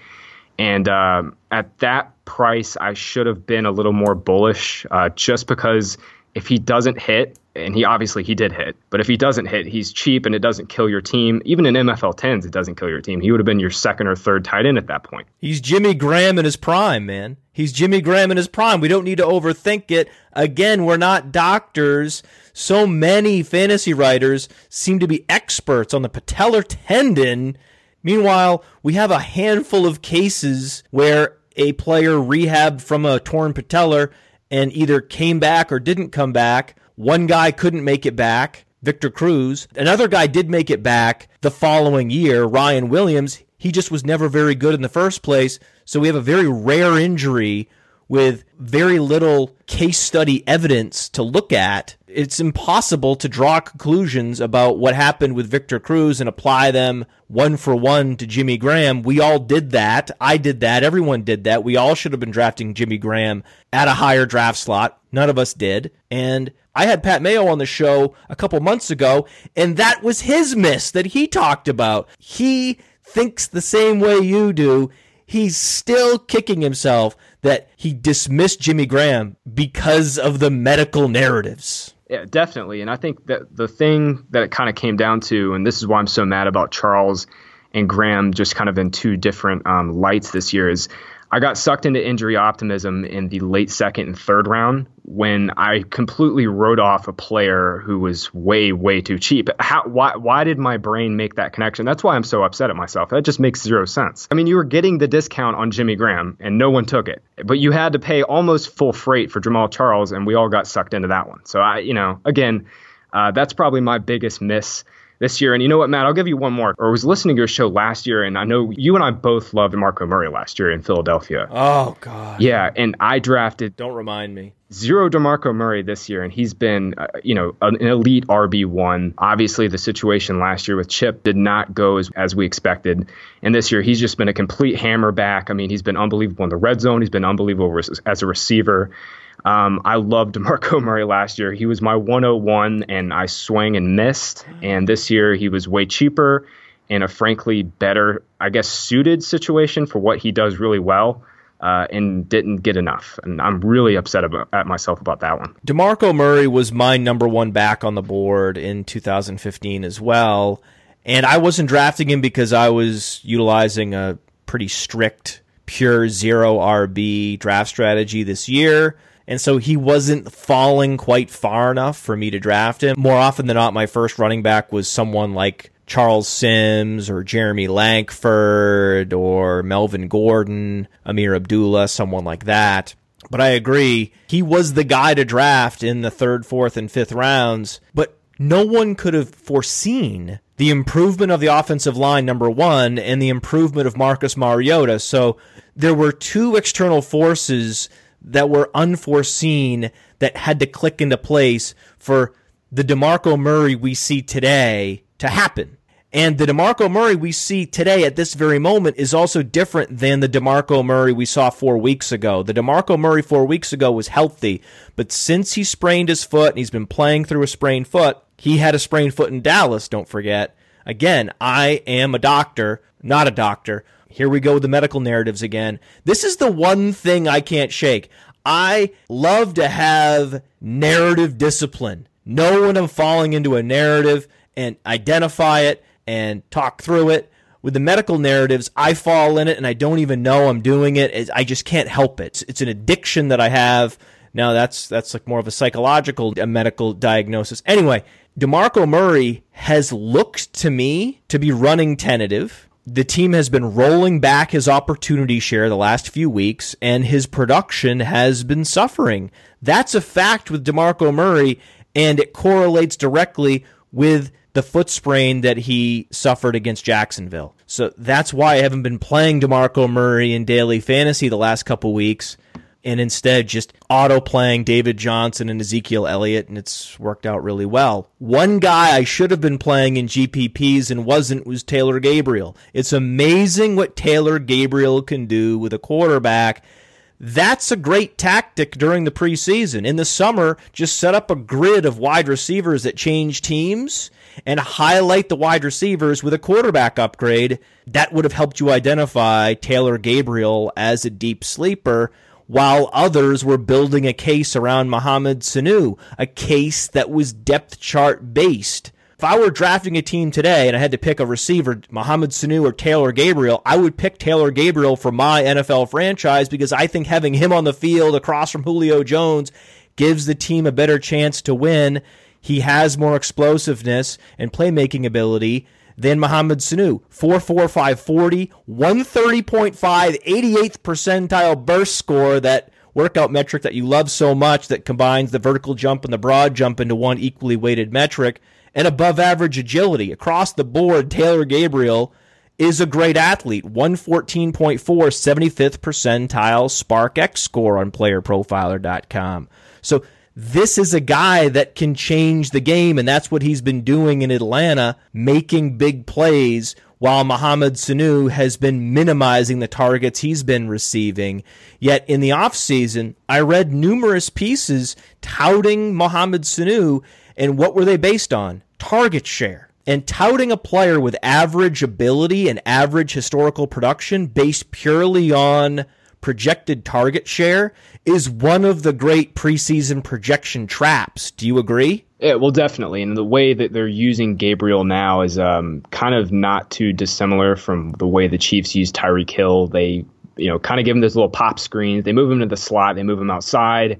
And um, at that price, I should have been a little more bullish uh, just because if he doesn't hit, and he obviously he did hit, but if he doesn't hit, he's cheap and it doesn't kill your team. Even in MFL 10s, it doesn't kill your team. He would have been your second or third tight end at that point. He's Jimmy Graham in his prime, man. He's Jimmy Graham in his prime. We don't need to overthink it. Again, we're not doctors. So many fantasy writers seem to be experts on the patellar tendon. Meanwhile, we have a handful of cases where a player rehabbed from a torn patellar and either came back or didn't come back. One guy couldn't make it back, Victor Cruz. Another guy did make it back the following year, Ryan Williams. He just was never very good in the first place. So we have a very rare injury with very little case study evidence to look at, it's impossible to draw conclusions about what happened with Victor Cruz and apply them one for one to Jimmy Graham. We all did that. I did that. Everyone did that. We all should have been drafting Jimmy Graham at a higher draft slot. None of us did. And I had Pat Mayo on the show a couple months ago, and that was his miss that he talked about. He thinks the same way you do. He's still kicking himself that he dismissed Jimmy Graham because of the medical narratives. Yeah, definitely. And I think that the thing that it kind of came down to, and this is why I'm so mad about Charles and Graham just kind of in two different um, lights this year, is I got sucked into injury optimism in the late second and third round when I completely wrote off a player who was way, way too cheap. How, why, why did my brain make that connection? That's why I'm so upset at myself. That just makes zero sense. I mean, you were getting the discount on Jimmy Graham and no one took it, but you had to pay almost full freight for Jamaal Charles, and we all got sucked into that one. So I, you know, again, uh, that's probably my biggest miss this year. And you know what, Matt? I'll give you one more. Or I was listening to your show last year, and I know you and I both loved Marco Murray last year in Philadelphia. Oh God. Yeah, and I drafted. Don't remind me. Zero DeMarco Murray this year, and he's been, uh, you know, an elite RB one. Obviously, the situation last year with Chip did not go as, as we expected, and this year he's just been a complete hammer back. I mean, he's been unbelievable in the red zone. He's been unbelievable as a receiver. Um, I loved Marco Murray last year. He was my 101, and I swung and missed. And this year, he was way cheaper in a frankly better, I guess, suited situation for what he does really well. Uh, and didn't get enough. And I'm really upset about, at myself about that one. DeMarco Murray was my number one back on the board in 2015 as well. And I wasn't drafting him because I was utilizing a pretty strict, pure zero RB draft strategy this year and so he wasn't falling quite far enough for me to draft him. More often than not, my first running back was someone like Charles Sims or Jeremy Langford or Melvin Gordon, Ameer Abdullah, someone like that. But I agree, he was the guy to draft in the third, fourth, and fifth rounds. But no one could have foreseen the improvement of the offensive line, number one, and the improvement of Marcus Mariota. So there were two external forces that were unforeseen that had to click into place for the DeMarco Murray we see today to happen. And the DeMarco Murray we see today at this very moment is also different than the DeMarco Murray we saw four weeks ago. The DeMarco Murray four weeks ago was healthy, but since he sprained his foot and he's been playing through a sprained foot, he had a sprained foot in Dallas, don't forget. Again, I am a doctor, not a doctor. Here we go with the medical narratives again. This is the one thing I can't shake. I love to have narrative discipline. Know when I'm falling into a narrative and identify it and talk through it. With the medical narratives, I fall in it and I don't even know I'm doing it. I just can't help it. It's an addiction that I have. Now that's that's like more of a psychological a medical diagnosis. Anyway, DeMarco Murray has looked to me to be running tentative. The team has been rolling back his opportunity share the last few weeks, and his production has been suffering. That's a fact with DeMarco Murray, and it correlates directly with the foot sprain that he suffered against Jacksonville. So that's why I haven't been playing DeMarco Murray in daily fantasy the last couple weeks and instead just auto playing David Johnson and Ezekiel Elliott, and it's worked out really well. One guy I should have been playing in GPPs and wasn't was Taylor Gabriel. It's amazing what Taylor Gabriel can do with a quarterback that's a great tactic during the preseason. In the summer, just set up a grid of wide receivers that change teams and highlight the wide receivers with a quarterback upgrade. That would have helped you identify Taylor Gabriel as a deep sleeper while others were building a case around Mohamed Sanu, a case that was depth chart based. If I were drafting a team today and I had to pick a receiver, Mohamed Sanu or Taylor Gabriel, I would pick Taylor Gabriel for my NFL franchise because I think having him on the field across from Julio Jones gives the team a better chance to win. He has more explosiveness and playmaking ability than Mohamed Sanu. 4.4540, 130.5, 88th percentile burst score that workout metric that you love so much that combines the vertical jump and the broad jump into one equally weighted metric and above average agility. Across the board, Taylor Gabriel is a great athlete. 114.4, 75th percentile SparkX score on playerprofiler.com. So this is a guy that can change the game, and that's what he's been doing in Atlanta, making big plays while Mohamed Sanu has been minimizing the targets he's been receiving. Yet in the offseason, I read numerous pieces touting Mohamed Sanu and what were they based on? Target share. And touting a player with average ability and average historical production based purely on projected target share is one of the great preseason projection traps. Do you agree? Yeah, well, definitely. And the way that they're using Gabriel now is um, kind of not too dissimilar from the way the Chiefs use Tyreek Hill. They, you know, kind of give him this little pop screens. They move him to the slot. They move him outside.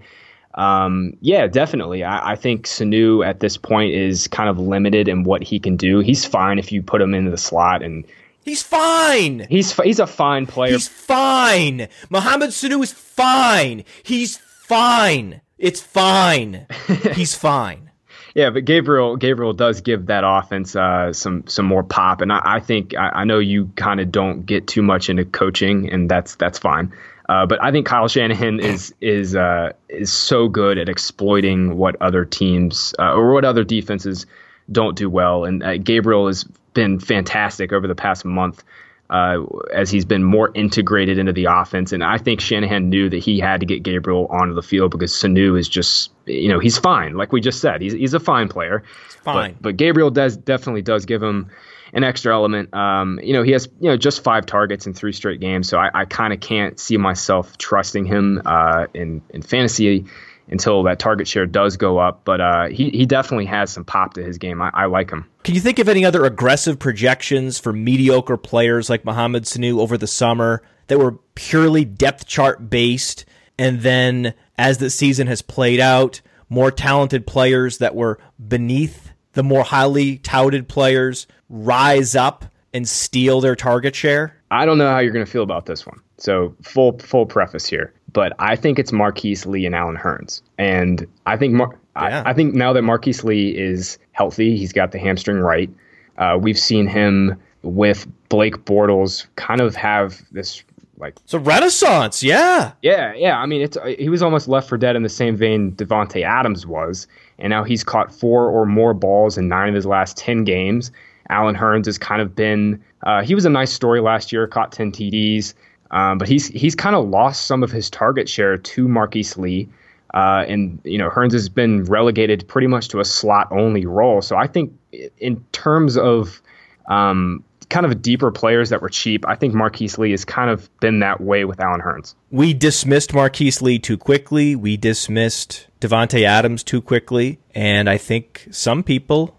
Um, yeah, definitely. I, I, think Sanu at this point is kind of limited in what he can do. He's fine if you put him into the slot and. He's fine. He's he's a fine player. He's fine. Mohamed Sanu is fine. He's fine. It's fine. he's fine. Yeah, but Gabriel Gabriel does give that offense uh, some some more pop, and I, I think I, I, know you kind of don't get too much into coaching, and that's that's fine. Uh, but I think Kyle Shanahan is is uh, is so good at exploiting what other teams uh, or what other defenses don't do well, and uh, Gabriel has been fantastic over the past month uh, as he's been more integrated into the offense. And I think Shanahan knew that he had to get Gabriel onto the field because Sanu is just you know he's fine, like we just said, he's he's a fine player. fine, but, but Gabriel does definitely does give him an extra element. Um, you know, he has you know just five targets in three straight games, so I, I kind of can't see myself trusting him uh, in in fantasy until that target share does go up. But uh, he he definitely has some pop to his game. I, I, like him. Can you think of any other aggressive projections for mediocre players like Mohamed Sanu over the summer that were purely depth chart based, and then as the season has played out, more talented players that were beneath the more highly touted players rise up and steal their target share? I don't know how you're going to feel about this one. So full full preface here, but I think it's Marquise Lee and Allen Hurns, and I think Mar- yeah. I, I, think now that Marquise Lee is healthy, he's got the hamstring right. Uh, we've seen him with Blake Bortles kind of have this Like it's a renaissance, yeah. Yeah, yeah. I mean, it's he was almost left for dead in the same vein Davante Adams was, and now he's caught four or more balls in nine of his last ten games. Allen Hurns has kind of been uh, he was a nice story last year, caught ten TDs, um, but he's he's kind of lost some of his target share to Marquise Lee. Uh, and you know Hurns has been relegated pretty much to a slot only role. So I think in terms of um, kind of deeper players that were cheap. I think Marquise Lee has kind of been that way with Allen Hurns. We dismissed Marquise Lee too quickly. We dismissed Davante Adams too quickly, and I think some people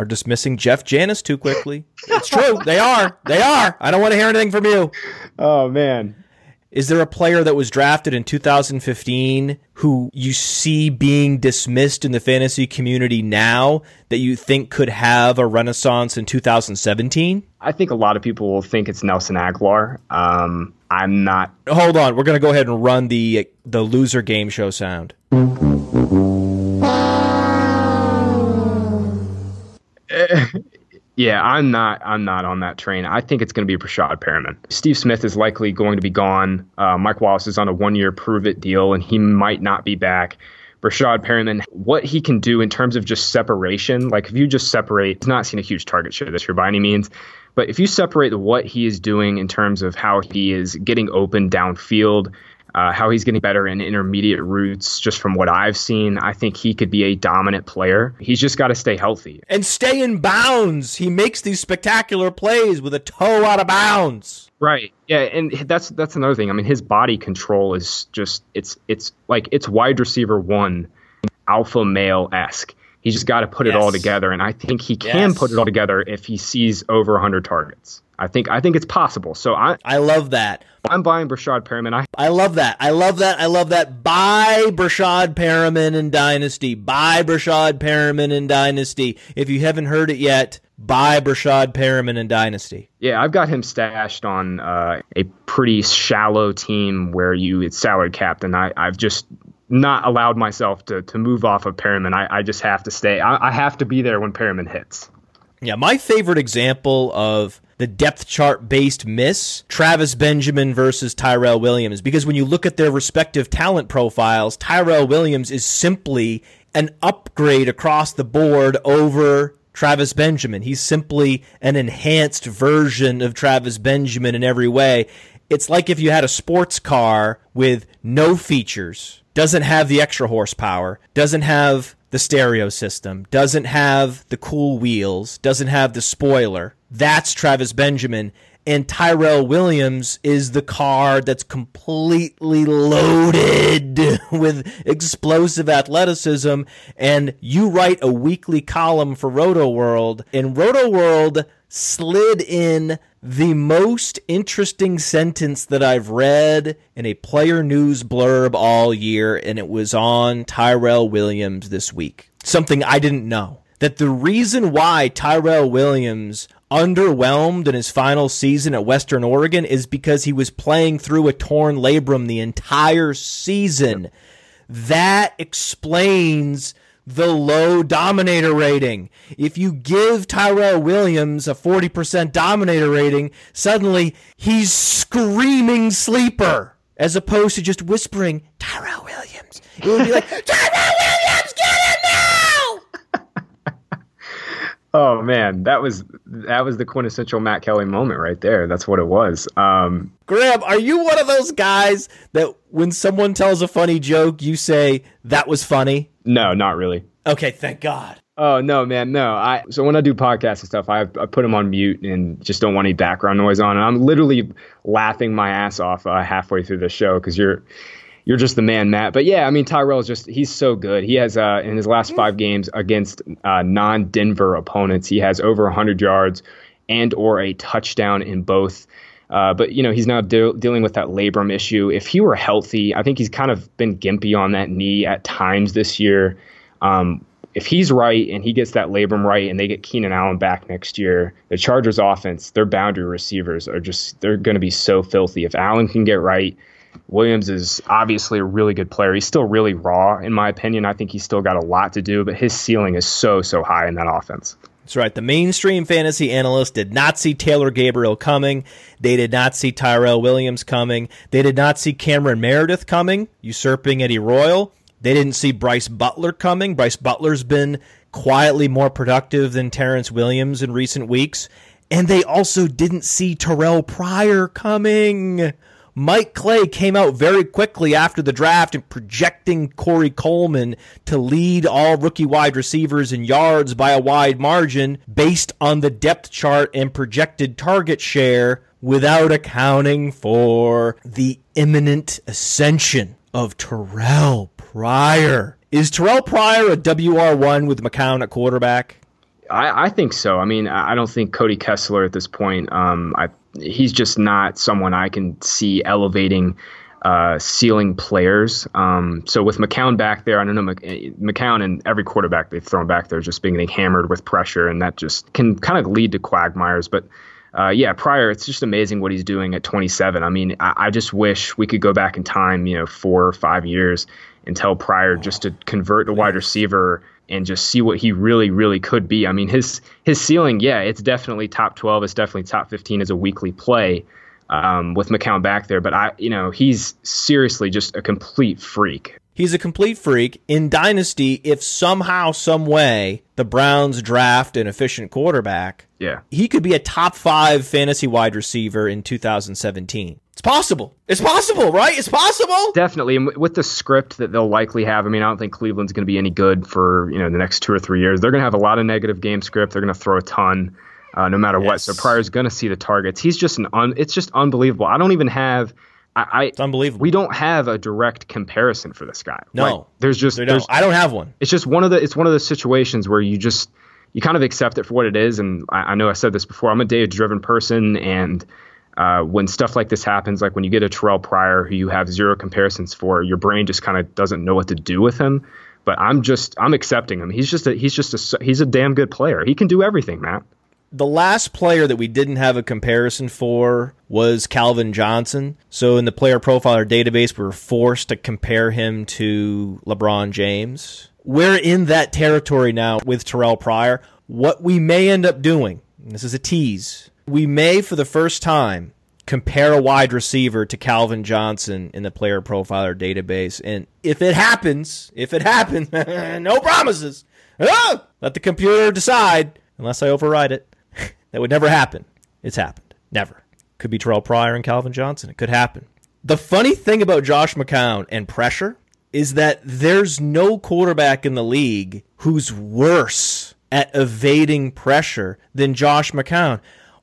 are dismissing Jeff Janis too quickly. It's true. they are. They are. I don't want to hear anything from you. Oh man. Is there a player that was drafted in 2015 who you see being dismissed in the fantasy community now that you think could have a renaissance in 2017? I think a lot of people will think it's Nelson Agholor. Um, I'm not. Hold on, we're gonna go ahead and run the the loser game show sound. Yeah, I'm not. I'm not on that train. I think it's going to be Breshad Perriman. Steve Smith is likely going to be gone. Uh, Mike Wallace is on a one-year prove-it deal, and he might not be back. Breshad Perriman, what he can do in terms of just separation, like if you just separate, he's not seen a huge target share this year by any means, but if you separate what he is doing in terms of how he is getting open downfield, uh, how he's getting better in intermediate routes, just from what I've seen, I think he could be a dominant player. He's just got to stay healthy and stay in bounds. He makes these spectacular plays with a toe out of bounds. Right. Yeah, and that's that's another thing. I mean, his body control is just it's it's like it's wide receiver one, alpha male esque. He's just got to put yes. it all together, and I think he can yes. put it all together if he sees over 100 targets. I think I think it's possible. So I I love that. I'm buying Breshad Perriman. I I love that. I love that. I love that. Buy Breshad Perriman in Dynasty. Buy Breshad Perriman in Dynasty. If you haven't heard it yet, buy Breshad Perriman in Dynasty. Yeah, I've got him stashed on uh, a pretty shallow team where you it's salary capped, and I I've just not allowed myself to to move off of Perriman. I, I just have to stay. I, I have to be there when Perriman hits. Yeah, my favorite example of the depth chart based miss, Travis Benjamin versus Tyrell Williams. Because when you look at their respective talent profiles, Tyrell Williams is simply an upgrade across the board over Travis Benjamin. He's simply an enhanced version of Travis Benjamin in every way. It's like if you had a sports car with no features, doesn't have the extra horsepower, doesn't have the stereo system, doesn't have the cool wheels, doesn't have the spoiler. That's Travis Benjamin. And Tyrell Williams is the car that's completely loaded with explosive athleticism. And you write a weekly column for Rotoworld, and Rotoworld slid in the most interesting sentence that I've read in a player news blurb all year, and it was on Tyrell Williams this week. Something I didn't know. That the reason why Tyrell Williams underwhelmed in his final season at Western Oregon is because he was playing through a torn labrum the entire season. That explains the low dominator rating. If you give Tyrell Williams a 40% dominator rating, suddenly he's screaming sleeper as opposed to just whispering, Tyrell Williams. It would be like, Tyrell Williams, get him now! Oh man, that was that was the quintessential Matt Kelly moment right there. That's what it was. Um, Graham, are you one of those guys that when someone tells a funny joke, you say that was funny? No, not really. Okay, thank God. Oh no, man, no. I so when I do podcasts and stuff, I, I put them on mute and just don't want any background noise on. And I'm literally laughing my ass off uh, halfway through the show because you're you're just the man, Matt. But yeah, I mean Tyrell is just he's so good. He has uh, in his last five games against uh, non-Denver opponents, he has over 100 yards and or a touchdown in both. Uh, but you know he's now de- dealing with that labrum issue. If he were healthy, I think he's kind of been gimpy on that knee at times this year. Um, if he's right and he gets that labrum right and they get Keenan Allen back next year, the Chargers offense, their boundary receivers are just they're going to be so filthy. If Allen can get right, Williams is obviously a really good player. He's still really raw in my opinion. I think he's still got a lot to do, but his ceiling is so so high in that offense. That's right. The mainstream fantasy analysts did not see Taylor Gabriel coming. They did not see Tyrell Williams coming. They did not see Cameron Meredith coming, usurping Eddie Royal. They didn't see Brice Butler coming. Brice Butler's been quietly more productive than Terrance Williams in recent weeks. And they also didn't see Terrell Pryor coming. Mike Clay came out very quickly after the draft and projecting Corey Coleman to lead all rookie wide receivers in yards by a wide margin based on the depth chart and projected target share without accounting for the imminent ascension of Terrell Pryor. Is Terrell Pryor a WR1 with McCown at quarterback? I, I, think so. I mean, I don't think Cody Kessler at this point. Um, I, he's just not someone I can see elevating uh, ceiling players. Um, so with McCown back there, I don't know McCown and every quarterback they've thrown back there just being getting hammered with pressure, and that just can kind of lead to quagmires. But uh, yeah, Pryor, it's just amazing what he's doing at 27. I mean, I, I, just wish we could go back in time, you know, four or five years and tell Pryor just to convert to wide receiver and just see what he really, really could be. I mean, his his ceiling, yeah, it's definitely top 12. It's definitely top 15 as a weekly play um, with McCown back there. But I, you know, he's seriously just a complete freak. He's a complete freak in Dynasty. If somehow, some way, the Browns draft an efficient quarterback, yeah, he could be a top five fantasy wide receiver in 2017. It's possible. It's possible, right? It's possible. Definitely. And with the script that they'll likely have, I mean, I don't think Cleveland's going to be any good for you know the next two or three years. They're going to have a lot of negative game script. They're going to throw a ton, uh, no matter yes. what. So Pryor's going to see the targets. He's just an un. It's just unbelievable. I don't even have. I, I, it's unbelievable. We don't have a direct comparison for this guy. No, like, there's just there's, don't. I don't have one. It's just one of the. It's one of those situations where you just you kind of accept it for what it is. And I, I know I said this before. I'm a data driven person, and uh, when stuff like this happens, like when you get a Terrell Pryor who you have zero comparisons for, your brain just kind of doesn't know what to do with him. But I'm just I'm accepting him. He's just a, he's just a he's a damn good player. He can do everything, Matt. The last player that we didn't have a comparison for was Calvin Johnson. So in the player profiler database, we were forced to compare him to LeBron James. We're in that territory now with Terrell Pryor. What we may end up doing, this is a tease, we may, for the first time, compare a wide receiver to Calvin Johnson in the player profiler database. And if it happens, if it happens, no promises. Oh, let the computer decide, unless I override it. that would never happen. It's happened. Never. Could be Terrell Pryor and Calvin Johnson. It could happen. The funny thing about Josh McCown and pressure is that there's no quarterback in the league who's worse at evading pressure than Josh McCown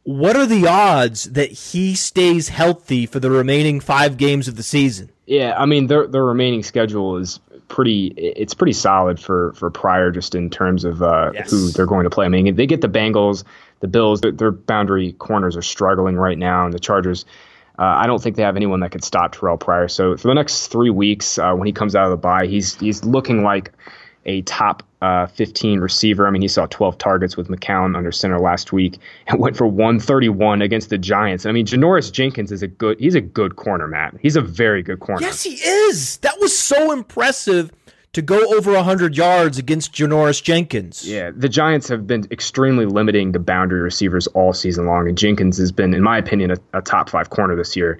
what are the odds that he stays healthy for the remaining five games of the season? Yeah, I mean their their remaining schedule is pretty it's pretty solid for for Pryor just in terms of uh, yes. who they're going to play. I mean they get the Bengals, the Bills, their, their boundary corners are struggling right now, and the Chargers. Uh, I don't think they have anyone that could stop Terrell Pryor. So for the next three weeks, uh, when he comes out of the bye, he's he's looking like a top uh, 15 receiver. I mean, he saw 12 targets with McCown under center last week and went for 131 against the Giants. I mean, Janoris Jenkins is a good. He's a good corner, Matt. He's a very good corner. Yes, he is. That was so impressive to go over 100 yards against Janoris Jenkins. Yeah, the Giants have been extremely limiting the boundary receivers all season long, and Jenkins has been, in my opinion, a, a top five corner this year.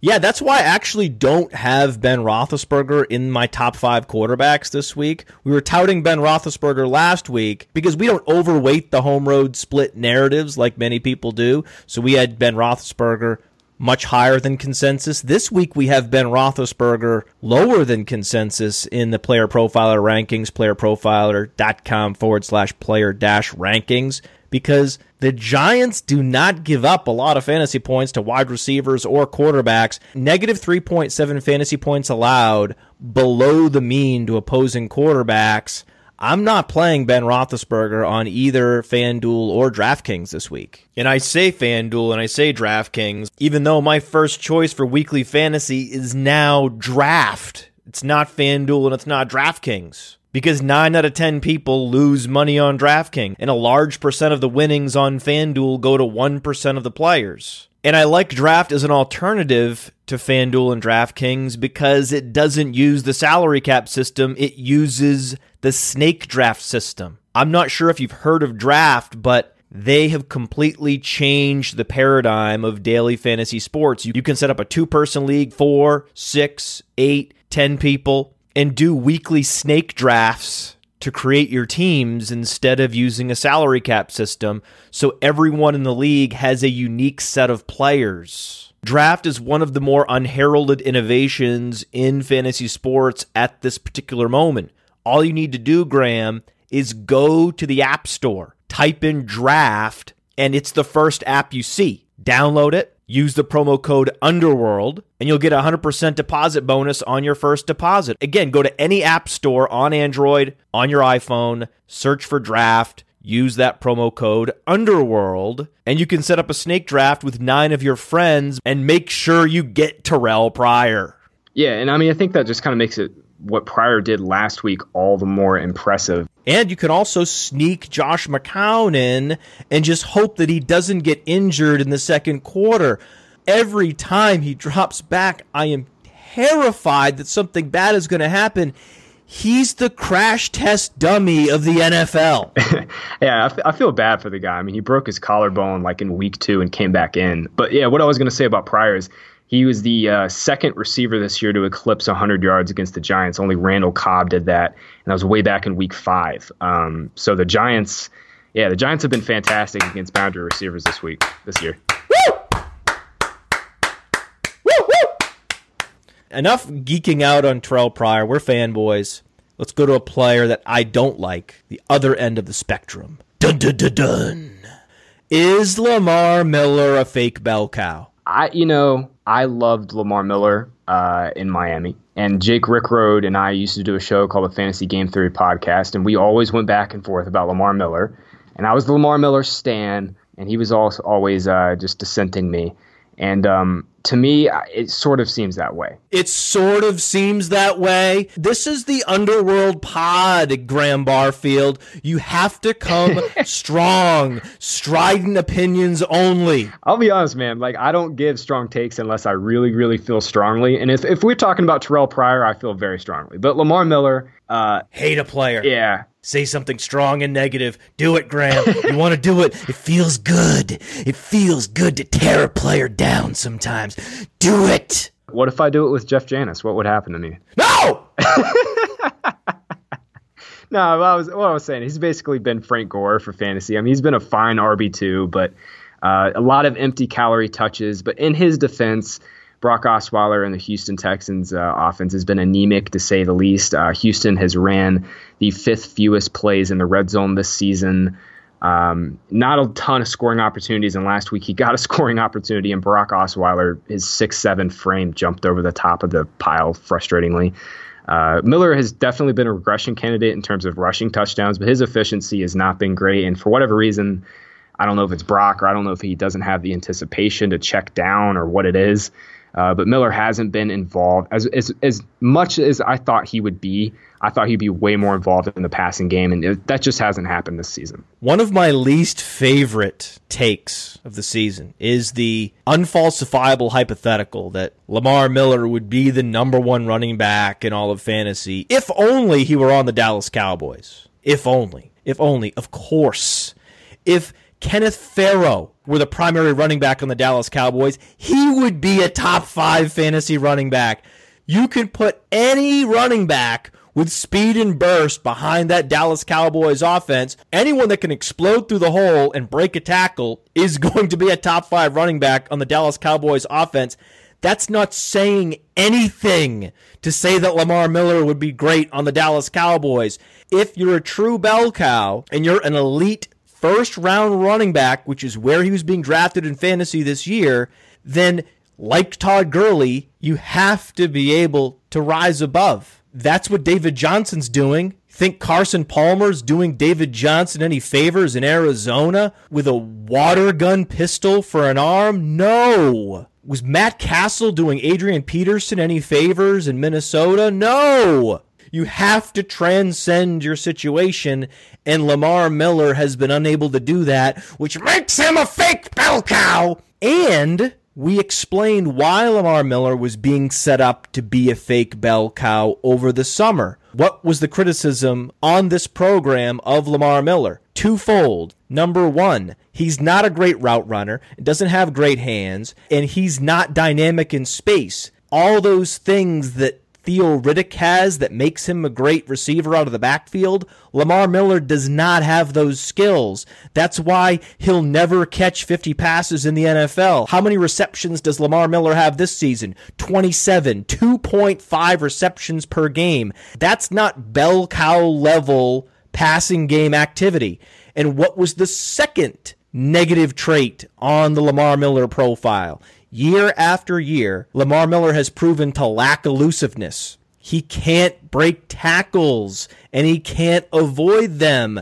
Yeah, that's why I actually don't have Ben Roethlisberger in my top five quarterbacks this week. We were touting Ben Roethlisberger last week because we don't overweight the home road split narratives like many people do. So we had Ben Roethlisberger much higher than consensus. This week we have Ben Roethlisberger lower than consensus in the player profiler rankings, playerprofiler.com forward slash player dash rankings because the Giants do not give up a lot of fantasy points to wide receivers or quarterbacks. Negative 3.7 fantasy points allowed below the mean to opposing quarterbacks. I'm not playing Ben Roethlisberger on either FanDuel or DraftKings this week. And I say FanDuel and I say DraftKings, even though my first choice for weekly fantasy is now draft. It's not FanDuel and it's not DraftKings because 9 out of 10 people lose money on DraftKings, and a large percent of the winnings on FanDuel go to 1% of the players. And I like Draft as an alternative to FanDuel and DraftKings because it doesn't use the salary cap system, it uses the snake draft system. I'm not sure if you've heard of draft, but they have completely changed the paradigm of daily fantasy sports. You, can set up a two person league, four, six, eight, ten people, and do weekly snake drafts to create your teams instead of using a salary cap system. So everyone in the league has a unique set of players. Draft is one of the more unheralded innovations in fantasy sports at this particular moment. All you need to do, Graham, is go to the App Store, type in draft, and it's the first app you see. Download it, use the promo code Underworld, and you'll get a 100% deposit bonus on your first deposit. Again, go to any app store on Android, on your iPhone, search for draft, use that promo code Underworld, and you can set up a snake draft with nine of your friends and make sure you get Terrell Pryor. Yeah, and I mean, I think that just kind of makes it what Pryor did last week all the more impressive. And you can also sneak Josh McCown in and just hope that he doesn't get injured in the second quarter. Every time he drops back, I am terrified that something bad is going to happen. He's the crash test dummy of the NFL. yeah, I, f- I feel bad for the guy. I mean, he broke his collarbone like in week two and came back in. But yeah, what I was going to say about Pryor is he was the uh, second receiver this year to eclipse 100 yards against the Giants. Only Randall Cobb did that, and that was way back in Week Five. Um, so the Giants, yeah, the Giants have been fantastic against boundary receivers this week, this year. Enough geeking out on Terrell Pryor. We're fanboys. Let's go to a player that I don't like, the other end of the spectrum. Dun dun dun dun. Is Lamar Miller a fake bell cow? I, you know, I loved Lamar Miller uh, in Miami. And Jake Rickroad and I used to do a show called the Fantasy Game Theory Podcast, and we always went back and forth about Lamar Miller. And I was the Lamar Miller stan, and he was also always uh, just dissenting me. And um, to me, it sort of seems that way. It sort of seems that way. This is the underworld pod, Graham Barfield. You have to come strong, strident opinions only. I'll be honest, man. Like, I don't give strong takes unless I really, really feel strongly. And if, if we're talking about Terrell Pryor, I feel very strongly. But Lamar Miller, uh, hate a player. Yeah say something strong and negative. Do it, Graham. you want to do it. It feels good. It feels good to tear a player down sometimes. Do it. What if I do it with Jeff Janis? What would happen to me? No! no, I was what I was saying. He's basically been Frank Gore for fantasy. I mean, he's been a fine RB two, but uh, a lot of empty calorie touches. But in his defense, Brock Osweiler and the Houston Texans uh, offense has been anemic to say the least. Uh, Houston has ran the fifth fewest plays in the red zone this season. Um, not a ton of scoring opportunities, and last week he got a scoring opportunity, and Brock Osweiler, his six seven frame jumped over the top of the pile frustratingly. Uh, Miller has definitely been a regression candidate in terms of rushing touchdowns, but his efficiency has not been great, and for whatever reason, I don't know if it's Brock or I don't know if he doesn't have the anticipation to check down or what it is. Uh, but Miller hasn't been involved as, as as much as I thought he would be. I thought he'd be way more involved in the passing game, and it, that just hasn't happened this season. One of my least favorite takes of the season is the unfalsifiable hypothetical that Lamar Miller would be the number one running back in all of fantasy if only he were on the Dallas Cowboys. If only. If only. Of course. If Kenneth Farrow were the primary running back on the Dallas Cowboys, he would be a top five fantasy running back. You can put any running back with speed and burst behind that Dallas Cowboys offense. Anyone that can explode through the hole and break a tackle is going to be a top five running back on the Dallas Cowboys offense. That's not saying anything to say that Lamar Miller would be great on the Dallas Cowboys. If you're a true bell cow and you're an elite first round running back, which is where he was being drafted in fantasy this year, then like Todd Gurley, you have to be able to rise above. That's what David Johnson's doing. Think Carson Palmer's doing David Johnson any favors in Arizona with a water gun pistol for an arm? No. Was Matt Cassel doing Adrian Peterson any favors in Minnesota? No. You have to transcend your situation, and Lamar Miller has been unable to do that, which makes him a fake bell cow. And we explained why Lamar Miller was being set up to be a fake bell cow over the summer. What was the criticism on this program of Lamar Miller? Twofold. Number one, he's not a great route runner, doesn't have great hands, and he's not dynamic in space. All those things that Theo Riddick has that makes him a great receiver out of the backfield, Lamar Miller does not have those skills. That's why he'll never catch 50 passes in the NFL. How many receptions does Lamar Miller have this season? 27, 2.5 receptions per game. That's not bell cow level passing game activity. And what was the second negative trait on the Lamar Miller profile? Year after year, Lamar Miller has proven to lack elusiveness. He can't break tackles and he can't avoid them.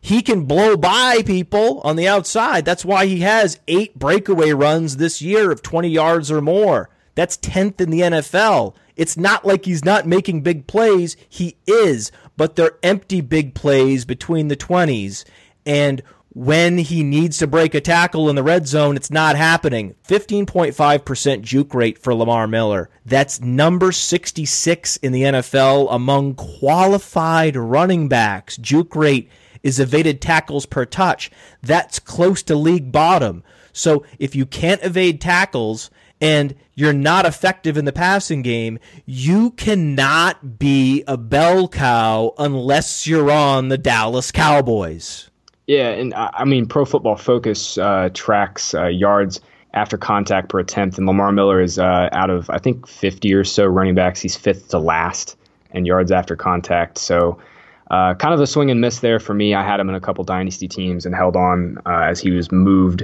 He can blow by people on the outside. That's why he has eight breakaway runs this year of 20 yards or more. That's 10th in the NFL. It's not like he's not making big plays. He is, but they're empty big plays between the 20s. And when he needs to break a tackle in the red zone, it's not happening. 15.5% juke rate for Lamar Miller. That's number 66 in the NFL among qualified running backs. Juke rate is evaded tackles per touch. That's close to league bottom. So if you can't evade tackles and you're not effective in the passing game, you cannot be a bell cow unless you're on the Dallas Cowboys. Yeah, and I mean, Pro Football Focus uh, tracks uh, yards after contact per attempt, and Lamar Miller is uh, out of I think 50 or so running backs, he's fifth to last in yards after contact. So. Uh, kind of a swing and miss there for me. I had him in a couple dynasty teams and held on uh, as he was moved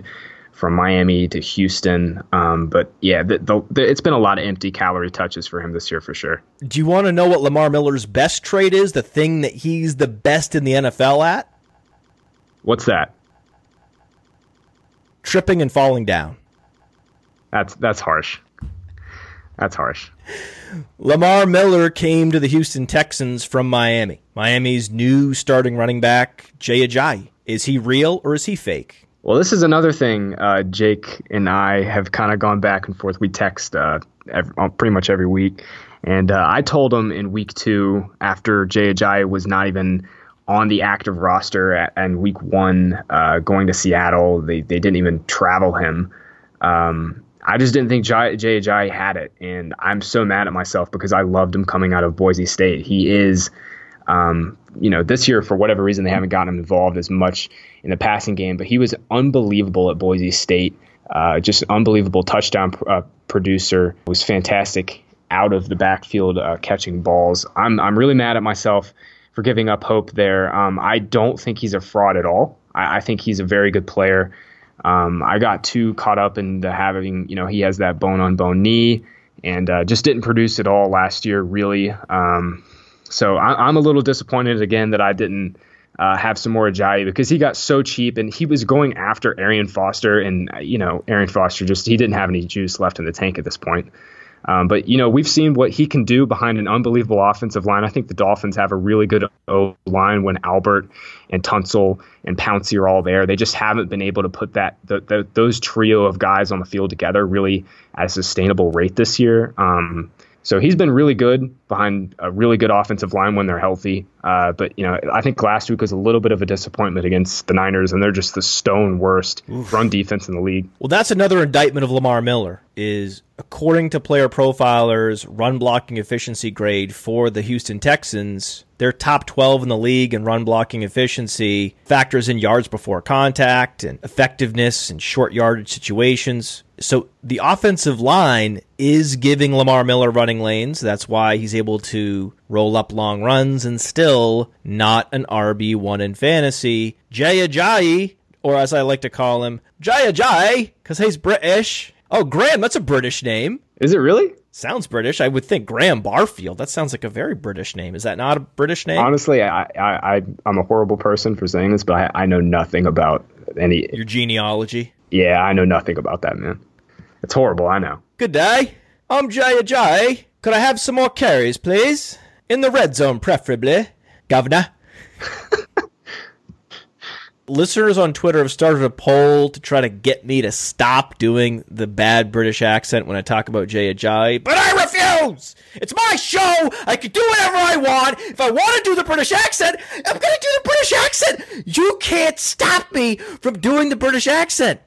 from Miami to Houston. Um, but yeah, the, the, the, it's been a lot of empty calorie touches for him this year for sure. Do you want to know what Lamar Miller's best trade is? The thing that he's the best in the NFL at? What's that? Tripping and falling down. That's that's harsh. That's harsh. Lamar Miller came to the Houston Texans from Miami. Miami's new starting running back, Jay Ajayi. Is he real or is he fake? Well, this is another thing uh, Jake and I have kind of gone back and forth. We text uh, every, uh, pretty much every week. And uh, I told him in week two, after Jay Ajayi was not even on the active roster and week one uh, going to Seattle. They, they didn't even travel him. Um, I just didn't think Jay, had it. And I'm so mad at myself because I loved him coming out of Boise State. He is, um, you know, this year, for whatever reason, they haven't gotten him involved as much in the passing game, but he was unbelievable at Boise State. Uh, just unbelievable touchdown uh, producer. Was fantastic out of the backfield uh, catching balls. I'm I'm really mad at myself for giving up hope there. Um, I don't think he's a fraud at all. I, I think he's a very good player. Um, I got too caught up in the having, you know, he has that bone on bone knee and uh, just didn't produce at all last year, really. Um, so I, am a little disappointed again that I didn't uh, have some more Ajayi because he got so cheap and he was going after Arian Foster and, you know, Arian Foster just, he didn't have any juice left in the tank at this point. Um, but you know we've seen what he can do behind an unbelievable offensive line. I think the Dolphins have a really good O line when Albert and Tunsil and Pouncey are all there. They just haven't been able to put that the, the, those trio of guys on the field together really at a sustainable rate this year. Um, so he's been really good behind a really good offensive line when they're healthy. Uh, but you know, I think last week was a little bit of a disappointment against the Niners, and they're just the stone worst Oof. run defense in the league. Well, that's another indictment of Lamar Miller. Is according to player profilers, run blocking efficiency grade for the Houston Texans, they're top 12 in the league in run blocking efficiency, factors in yards before contact and effectiveness in short yardage situations. So the offensive line is giving Lamar Miller running lanes. That's why he's able to roll up long runs and still not an RB1 in fantasy. Jay Ajayi, or as I like to call him, Jay Ajayi, because he's British. Oh, Graham, that's a British name. Is it really? Sounds British. I would think Graham Barfield. That sounds like a very British name. Is that not a British name? Honestly, I, I, I am a horrible person for saying this, but I, I know nothing about any your genealogy. Yeah, I know nothing about that, man. It's horrible, I know. Good day. I'm Jay Ajayi. Could I have some more carries, please? In the red zone, preferably, Governor. Listeners on Twitter have started a poll to try to get me to stop doing the bad British accent when I talk about Jay Ajayi, but I refuse! It's my show! I can do whatever I want! If I want to do the British accent, I'm gonna do the British accent! You can't stop me from doing the British accent!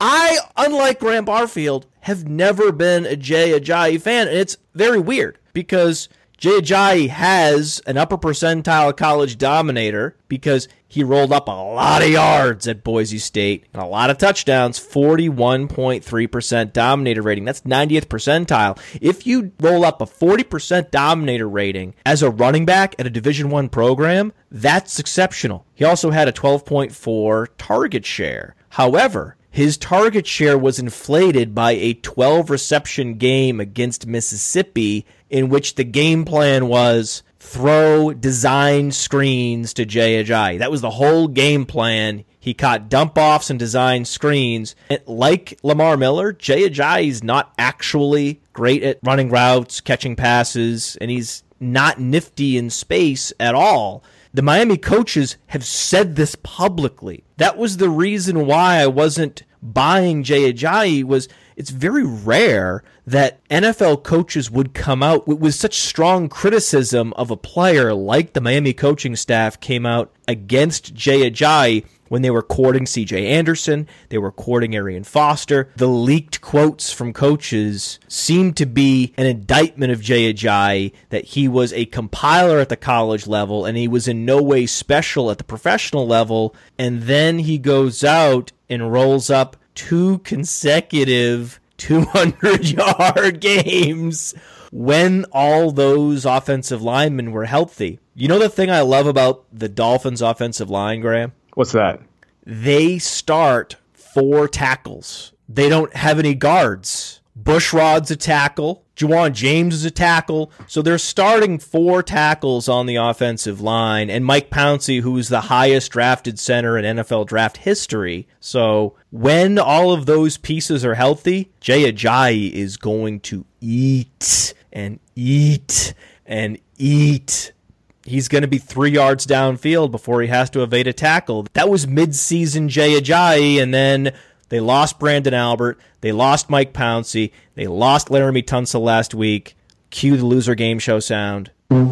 I, unlike Graham Barfield, have never been a Jay Ajayi fan, and it's very weird because Jay Ajayi has an upper percentile college dominator because he rolled up a lot of yards at Boise State and a lot of touchdowns, 41.3% dominator rating. That's 90th percentile. If you roll up a 40% dominator rating as a running back at a Division 1 program, that's exceptional. He also had a 12.4 target share. However, his target share was inflated by a 12 reception game against Mississippi, in which the game plan was throw design screens to Jay Ajayi. That was the whole game plan. He caught dump offs and design screens. And like Lamar Miller, Jay Ajayi is not actually great at running routes, catching passes, and he's not nifty in space at all. The Miami coaches have said this publicly. That was the reason why I wasn't buying Jay Ajayi was it's very rare that NFL coaches would come out with, with, such strong criticism of a player like the Miami coaching staff came out against Jay Ajayi when they were courting CJ Anderson, they were courting Arian Foster. The leaked quotes from coaches seemed to be an indictment of Jay Ajayi that he was a compiler at the college level and he was in no way special at the professional level. And then he goes out and rolls up two consecutive 200 yard games when all those offensive linemen were healthy. You know the thing I love about the Dolphins offensive line, Graham? What's that? They start four tackles. They don't have any guards. Bushrod's a tackle. Ja'Wuan James is a tackle. So they're starting four tackles on the offensive line. And Mike Pouncey, who's the highest drafted center in NFL draft history. So when all of those pieces are healthy, Jay Ajayi is going to eat and eat and eat he's going to be three yards downfield before he has to evade a tackle. That was midseason Jay Ajayi, and then they lost Branden Albert, they lost Mike Pouncey, they lost Laremy Tunsil last week. Cue the loser game show sound. And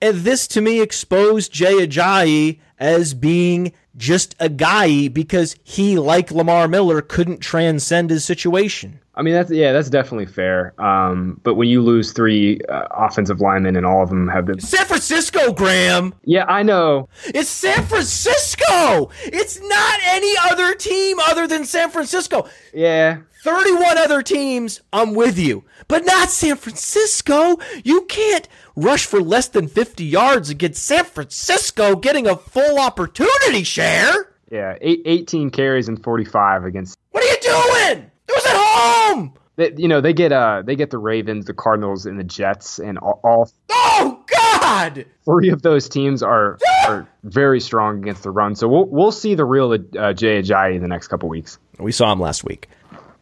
this to me exposed Jay Ajayi as being just a guy because he, like Lamar Miller, couldn't transcend his situation. I mean, that's yeah, that's definitely fair. Um, but when you lose three uh, offensive linemen and all of them have been San Francisco, Graham. Yeah, I know. It's San Francisco. It's not any other team other than San Francisco. Yeah. 31 other teams, I'm with you. But not San Francisco. You can't rush for less than 50 yards against San Francisco getting a full opportunity share. Yeah, eight, 18 carries and 45 against. What are you doing? It was at home. They, you know they get uh they get the Ravens, the Cardinals, and the Jets, and all. all oh God! Three of those teams are are very strong against the run. So we'll we'll see the real uh, Jay Ajayi in the next couple weeks. We saw him last week.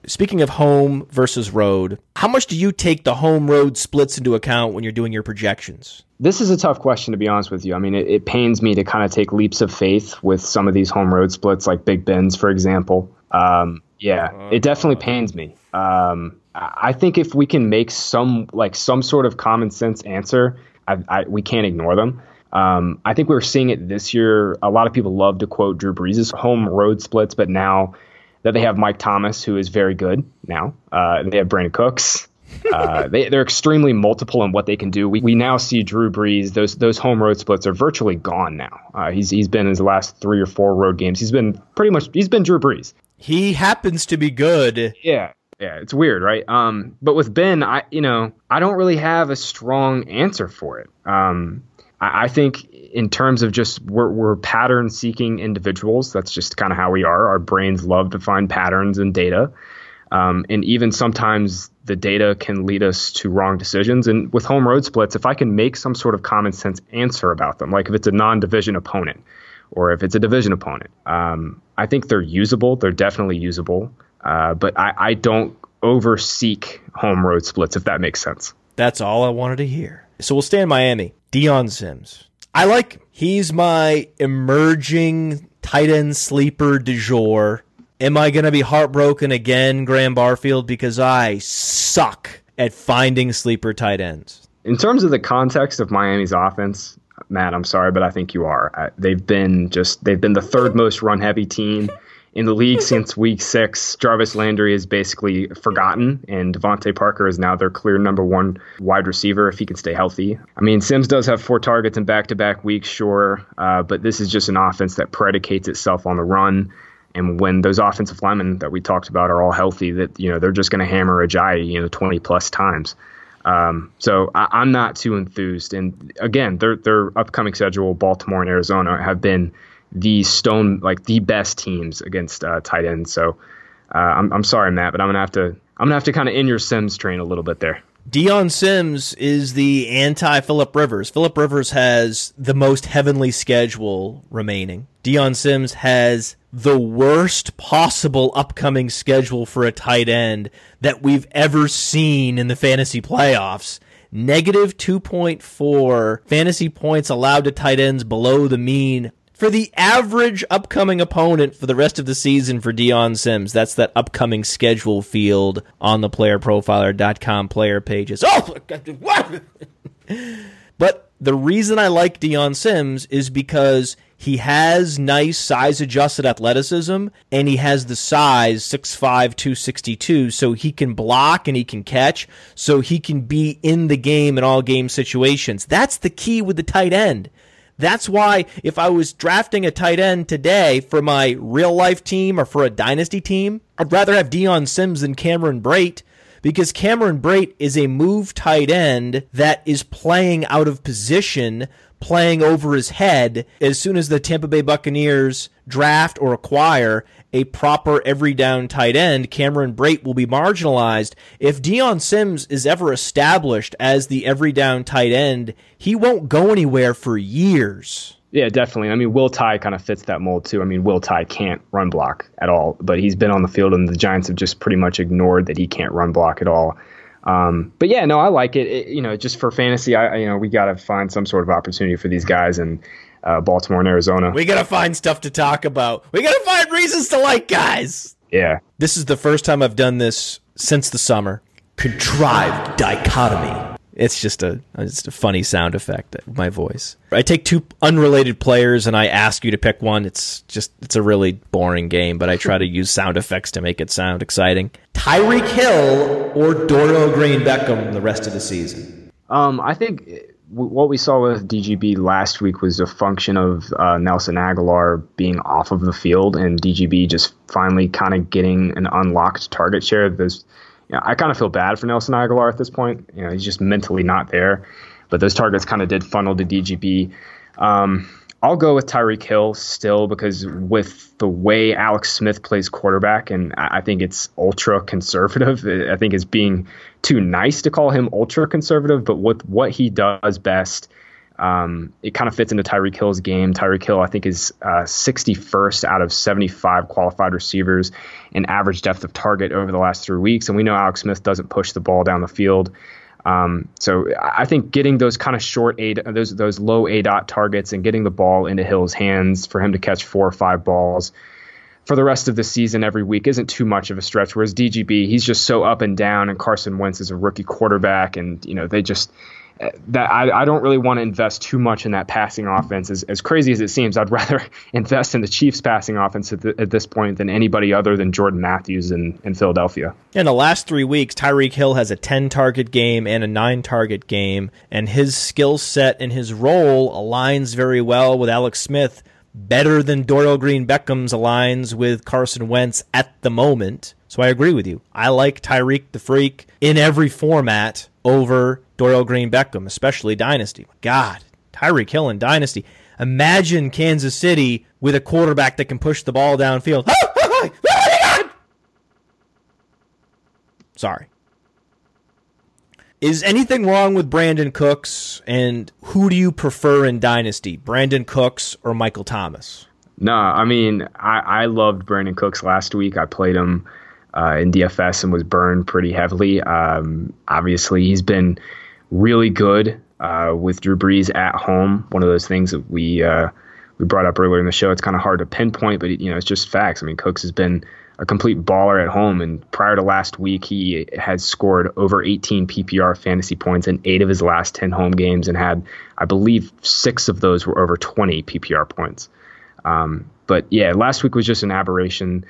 Speaking of home versus road, how much do you take the home road splits into account when you're doing your projections? This is a tough question, to be honest with you. I mean, it, it pains me to kind of take leaps of faith with some of these home road splits, like Big Ben's, for example. Um, yeah, uh-huh. it definitely pains me. Um, I think if we can make some like some sort of common sense answer, I, I, we can't ignore them. Um, I think we're seeing it this year. A lot of people love to quote Drew Brees' home road splits, but now that they have Mike Thomas, who is very good now, uh, they have Brandin Cooks. uh, they, they're extremely multiple in what they can do. We, we now see Drew Brees; those those home road splits are virtually gone now. Uh, he's he's been in his last three or four road games. He's been pretty much he's been Drew Brees. He happens to be good. Yeah. Yeah, it's weird, right? Um, but with Ben, I you know I don't really have a strong answer for it. Um, I, I think in terms of just we're, we're pattern seeking individuals. That's just kind of how we are. Our brains love to find patterns in data, um, and even sometimes the data can lead us to wrong decisions. And with home road splits, if I can make some sort of common sense answer about them, like if it's a non-division opponent or if it's a division opponent. Um, I think they're usable. They're definitely usable, uh, but I, I don't over seek home road splits if that makes sense. That's all I wanted to hear. So we'll stay in Miami. Dion Sims. I like him. He's my emerging tight end sleeper du jour. Am I going to be heartbroken again, Graham Barfield, because I suck at finding sleeper tight ends? In terms of the context of Miami's offense, Matt, I'm sorry, but I think you are. They've been just they've been the third most run heavy team in the league since week six. Jarvis Landry is basically forgotten, and DeVante Parker is now their clear number one wide receiver if he can stay healthy. I mean, Sims does have four targets in back to back weeks, sure, uh, but this is just an offense that predicates itself on the run. And when those offensive linemen that we talked about are all healthy, that you know they're just going to hammer Ajayi, you know, 20 plus times. Um, so I, am not too enthused. And again, their their upcoming schedule, Baltimore and Arizona, have been the stone like the best teams against uh, tight ends. So uh, I'm I'm sorry, Matt, but I'm gonna have to I'm gonna have to kind of in your Sims train a little bit there. Dion Sims is the anti Philip Rivers. Philip Rivers has the most heavenly schedule remaining. Dion Sims has the worst possible upcoming schedule for a tight end that we've ever seen in the fantasy playoffs. Negative 2.4 fantasy points allowed to tight ends below the mean for the average upcoming opponent for the rest of the season for Dion Sims. That's that upcoming schedule field on the playerprofiler.com player pages. Oh, what? but the reason I like Dion Sims is because he has nice size adjusted athleticism and he has the size 6'5, 262, so he can block and he can catch, so he can be in the game in all game situations. That's the key with the tight end. That's why if I was drafting a tight end today for my real life team or for a dynasty team, I'd rather have Dion Sims than Cameron Brate because Cameron Brate is a move tight end that is playing out of position, playing over his head as soon as the Tampa Bay Buccaneers draft or acquire a proper every down tight end, Cameron Brate will be marginalized. If Dion Sims is ever established as the every down tight end, he won't go anywhere for years. Yeah, definitely. I mean, Will Tye kind of fits that mold too. I mean, Will Tye can't run block at all, but he's been on the field, and the Giants have just pretty much ignored that he can't run block at all. Um, but yeah, no, I like it. it. You know, just for fantasy, I you know we got to find some sort of opportunity for these guys, and uh, Baltimore and Arizona. We gotta find stuff to talk about. We gotta find reasons to like guys. Yeah. This is the first time I've done this since the summer. Contrived dichotomy. It's just a it's a funny sound effect. My voice. I take two unrelated players and I ask you to pick one. It's just it's a really boring game, but I try to use sound effects to make it sound exciting. Tyreek Hill or Dorial Green Beckham the rest of the season. Um, I think what we saw with DGB last week was a function of uh, Nelson Agholor being off of the field and DGB just finally kind of getting an unlocked target share. There's, you know, I kind of feel bad for Nelson Agholor at this point. You know, he's just mentally not there, but those targets kind of did funnel to DGB. Um, I'll go with Tyreek Hill still because with the way Alex Smith plays quarterback, and I think it's ultra conservative. I think it's being too nice to call him ultra conservative, but with what he does best, um, it kind of fits into Tyreek Hill's game. Tyreek Hill, I think, is uh, 61st out of 75 qualified receivers in average depth of target over the last three weeks, and we know Alex Smith doesn't push the ball down the field. Um, so I think getting those kind of short a those those low aDOT targets and getting the ball into Hill's hands for him to catch four or five balls for the rest of the season every week isn't too much of a stretch. Whereas DGB, he's just so up and down, and Carson Wentz is a rookie quarterback, and you know they just that I, I don't really want to invest too much in that passing offense. As, as crazy as it seems, I'd rather invest in the Chiefs passing offense at, the, at this point than anybody other than Jordan Matthews in, in Philadelphia. In the last three weeks, Tyreek Hill has a 10 target game and a 9 target game, and his skill set and his role aligns very well with Alex Smith, better than Dorial Green Beckham's aligns with Carson Wentz at the moment. So I agree with you. I like Tyreek the Freak in every format over Dorial Green Beckham, especially Dynasty. God, Tyreek Hill in Dynasty. Imagine Kansas City with a quarterback that can push the ball downfield. Sorry. Is anything wrong with Brandin Cooks, and who do you prefer in Dynasty, Brandin Cooks or Michael Thomas? No, I mean I, I loved Brandin Cooks last week. I played him uh, in DFS and was burned pretty heavily. Um, obviously, he's been really good uh, with Drew Brees at home. One of those things that we uh, we brought up earlier in the show. It's kind of hard to pinpoint, but you know, it's just facts. I mean, Cooks has been a complete baller at home, and prior to last week, he had scored over 18 PPR fantasy points in eight of his last 10 home games, and had, I believe, six of those were over 20 PPR points. Um, but yeah, last week was just an aberration.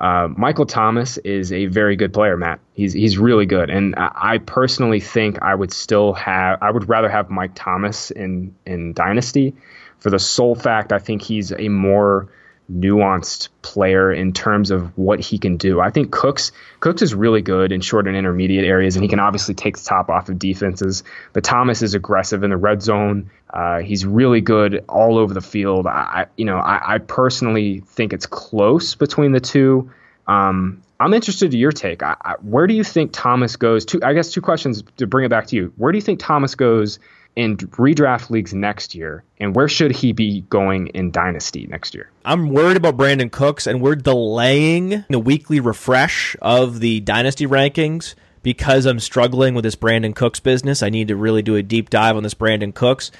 Uh, Michael Thomas is a very good player, Matt. He's he's really good, and I personally think I would still have I would rather have Mike Thomas in in Dynasty, for the sole fact I think he's a more nuanced player in terms of what he can do. I think Cooks Cooks is really good in short and intermediate areas, and he can obviously take the top off of defenses. But Thomas is aggressive in the red zone. Uh, he's really good all over the field. I, you know, I, I personally think it's close between the two. Um, I'm interested to your take. I, I, where do you think Thomas goes? I guess two questions to bring it back to you. Where do you think Thomas goes in redraft leagues next year, and where should he be going in dynasty next year? I'm worried about Brandin Cooks, and we're delaying the weekly refresh of the dynasty rankings because I'm struggling with this Brandin Cooks business. I need to really do a deep dive on this Brandin Cooks.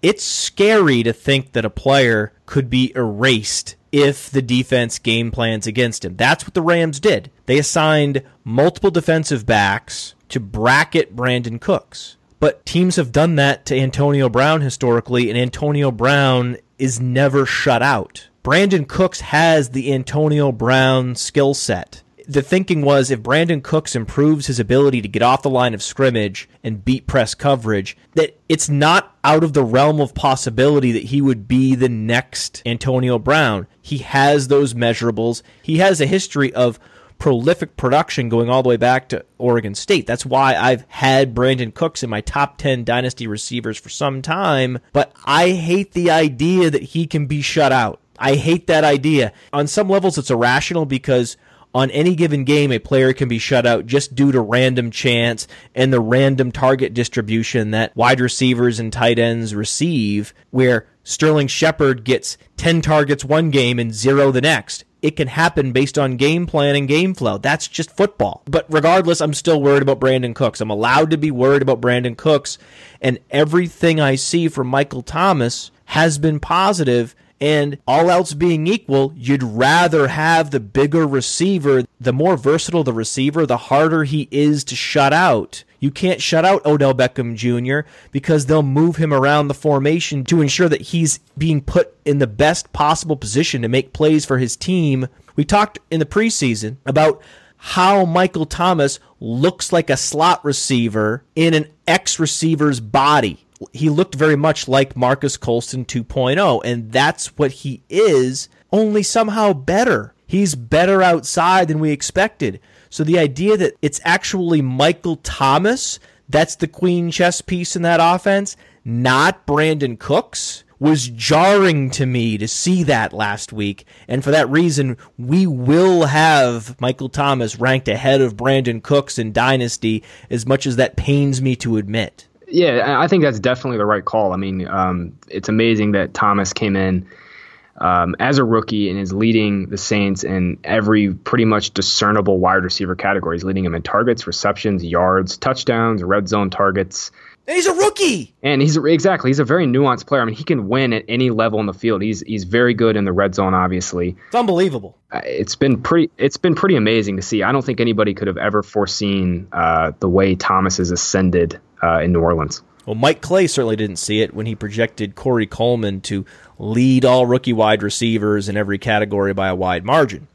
It's scary to think that a player could be erased if the defense game plans against him. That's what the Rams did. They assigned multiple defensive backs to bracket Brandin Cooks. But teams have done that to Antonio Brown historically, and Antonio Brown is never shut out. Brandin Cooks has the Antonio Brown skill set. The thinking was if Brandin Cooks improves his ability to get off the line of scrimmage and beat press coverage, that it's not out of the realm of possibility that he would be the next Antonio Brown. He has those measurables. He has a history of prolific production going all the way back to Oregon State. That's why I've had Brandin Cooks in my top 10 dynasty receivers for some time, but I hate the idea that he can be shut out. I hate that idea. On some levels, it's irrational because on any given game, a player can be shut out just due to random chance and the random target distribution that wide receivers and tight ends receive, where Sterling Shepard gets 10 targets one game and zero the next it can happen based on game plan and game flow. That's just football. But regardless, I'm still worried about Brandin Cooks. I'm allowed to be worried about Brandin Cooks, and everything I see from Michael Thomas has been positive. And all else being equal, you'd rather have the bigger receiver. The more versatile the receiver, the harder he is to shut out. You can't shut out Odell Beckham Jr. because they'll move him around the formation to ensure that he's being put in the best possible position to make plays for his team. We talked in the preseason about how Michael Thomas looks like a slot receiver in an X receiver's body. He looked very much like Marques Colston 2.0, and that's what he is, only somehow better. He's better outside than we expected. So the idea that it's actually Michael Thomas that's the queen chess piece in that offense, not Brandin Cooks, was jarring to me to see that last week. And for that reason, we will have Michael Thomas ranked ahead of Brandin Cooks in Dynasty, as much as that pains me to admit. Yeah, I think that's definitely the right call. I mean, um, it's amazing that Thomas came in um, as a rookie and is leading the Saints in every pretty much discernible wide receiver category. He's leading them in targets, receptions, yards, touchdowns, red zone targets. And he's a rookie. And he's exactly he's a very nuanced player. I mean, he can win at any level in the field. He's he's very good in the red zone. Obviously, it's unbelievable. Uh, it's been pretty it's been pretty amazing to see. I don't think anybody could have ever foreseen uh, the way Thomas has ascended uh, in New Orleans. Well, Mike Clay certainly didn't see it when he projected Corey Coleman to lead all rookie wide receivers in every category by a wide margin.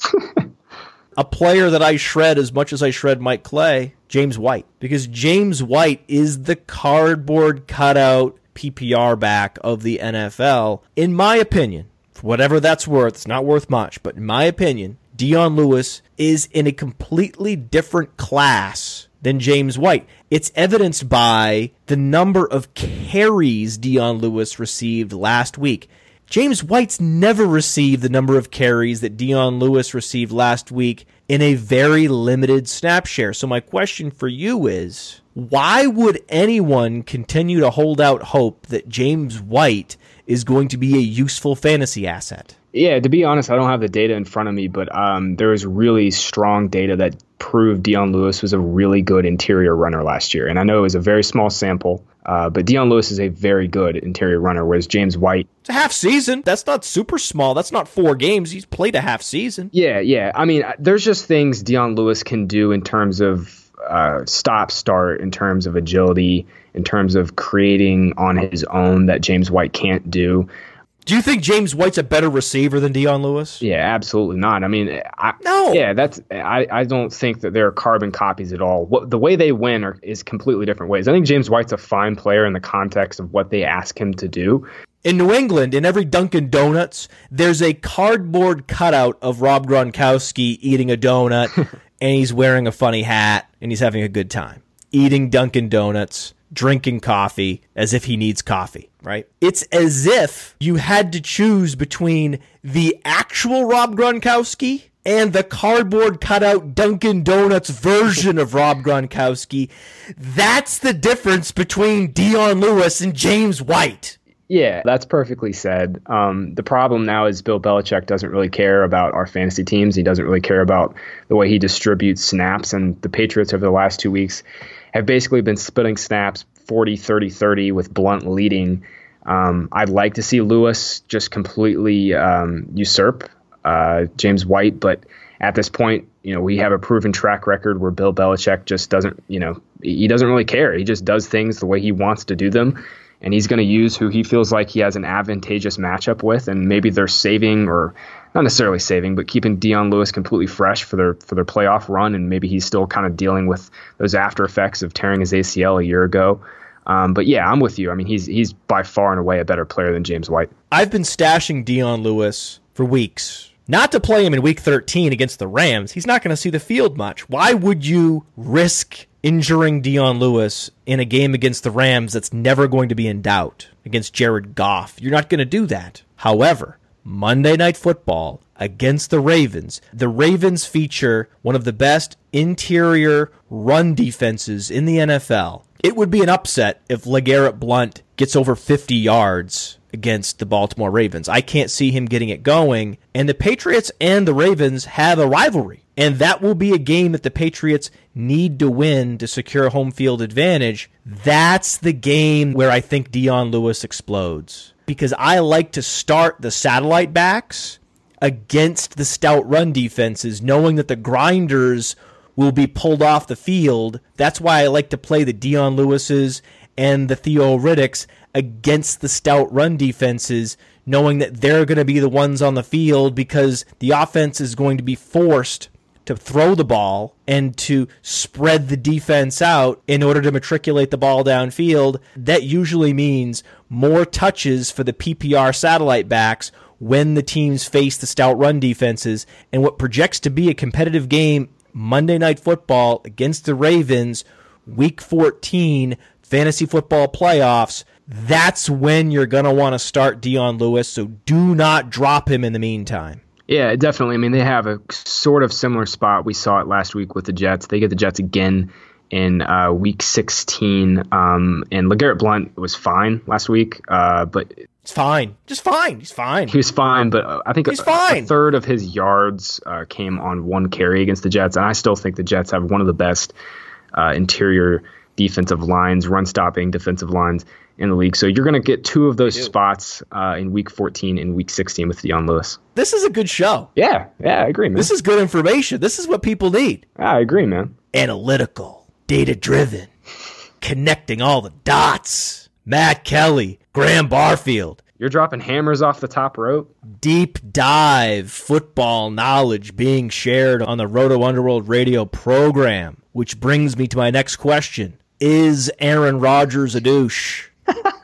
a player that I shred as much as I shred Mike Clay, James White, because James White is the cardboard cutout PPR back of the NFL, in my opinion. For whatever that's worth, it's not worth much, but in my opinion, Dion Lewis is in a completely different class than James White. It's evidenced by the number of carries Dion Lewis received last week. James White's never received the number of carries that Dion Lewis received last week in a very limited snap share. So, my question for you is why would anyone continue to hold out hope that James White is going to be a useful fantasy asset? Yeah, to be honest, I don't have the data in front of me, but um, there was really strong data that proved Dion Lewis was a really good interior runner last year. And I know it was a very small sample, uh, but Dion Lewis is a very good interior runner, whereas James White. It's a half season. That's not super small. That's not four games. He's played a half season. Yeah, yeah. I mean, there's just things Dion Lewis can do in terms of uh, stop start, in terms of agility, in terms of creating on his own that James White can't do. Do you think James White's a better receiver than Dion Lewis? Yeah, absolutely not. I mean, I, no. Yeah, that's. I, I don't think that they're carbon copies at all. What the way they win are, is completely different ways. I think James White's a fine player in the context of what they ask him to do. In New England, in every Dunkin' Donuts, there's a cardboard cutout of Rob Gronkowski eating a donut, and he's wearing a funny hat, and he's having a good time eating Dunkin' Donuts drinking coffee as if he needs coffee, right? It's as if you had to choose between the actual Rob Gronkowski and the cardboard cutout Dunkin' Donuts version of Rob Gronkowski. That's the difference between Dion Lewis and James White. Yeah, that's perfectly said. Um, the problem now is Bill Belichick doesn't really care about our fantasy teams. He doesn't really care about the way he distributes snaps. And the Patriots over the last two weeks have basically been splitting snaps 40, 30, 30 with Blunt leading. Um, I'd like to see Lewis just completely um, usurp uh, James White, but at this point, you know, we have a proven track record where Bill Belichick just doesn't, you know, he doesn't really care. He just does things the way he wants to do them. And he's going to use who he feels like he has an advantageous matchup with. And maybe they're saving or not necessarily saving, but keeping Dion Lewis completely fresh for their for their playoff run, and maybe he's still kind of dealing with those after effects of tearing his ACL a year ago. Um, but yeah, I'm with you. I mean, he's he's by far and away a better player than James White. I've been stashing Dion Lewis for weeks. Not to play him in week 13 against the Rams. He's not going to see the field much. Why would you risk injuring Dion Lewis in a game against the Rams that's never going to be in doubt against Jared Goff? You're not going to do that. However, Monday Night Football against the Ravens. The Ravens feature one of the best interior run defenses in the NFL. It would be an upset if LeGarrette Blunt gets over 50 yards against the Baltimore Ravens. I can't see him getting it going. And the Patriots and the Ravens have a rivalry. And that will be a game that the Patriots need to win to secure home field advantage. That's the game where I think Dion Lewis explodes because I like to start the satellite backs against the stout run defenses, knowing that the grinders will be pulled off the field. That's why I like to play the Dion Lewises and the Theo Riddicks against the stout run defenses, knowing that they're going to be the ones on the field because the offense is going to be forced to throw the ball and to spread the defense out in order to matriculate the ball downfield. That usually means more touches for the PPR satellite backs when the teams face the stout run defenses. And what projects to be a competitive game Monday Night Football against the Ravens, Week 14, fantasy football playoffs. That's when you're going to want to start Dion Lewis. So do not drop him in the meantime. Yeah, definitely. I mean, they have a sort of similar spot. We saw it last week with the Jets. They get the Jets again in uh, week 16. Um, and LeGarrette Blunt was fine last week, uh, but. It's fine. Just fine. He's fine. He was fine, but uh, I think He's a, fine. a third of his yards uh, came on one carry against the Jets. And I still think the Jets have one of the best uh, interior defensive lines, run stopping defensive lines in the league. So you're going to get two of those spots uh, in week 14 and week 16 with Dion Lewis. This is a good show. Yeah, yeah, I agree, man. This is good information. This is what people need. I agree, man. Analytical, data driven, connecting all the dots. Matt Kelly, Graham Barfield. You're dropping hammers off the top rope. Deep dive football knowledge being shared on the Roto Underworld radio program, which brings me to my next question. Is Aaron Rodgers a douche?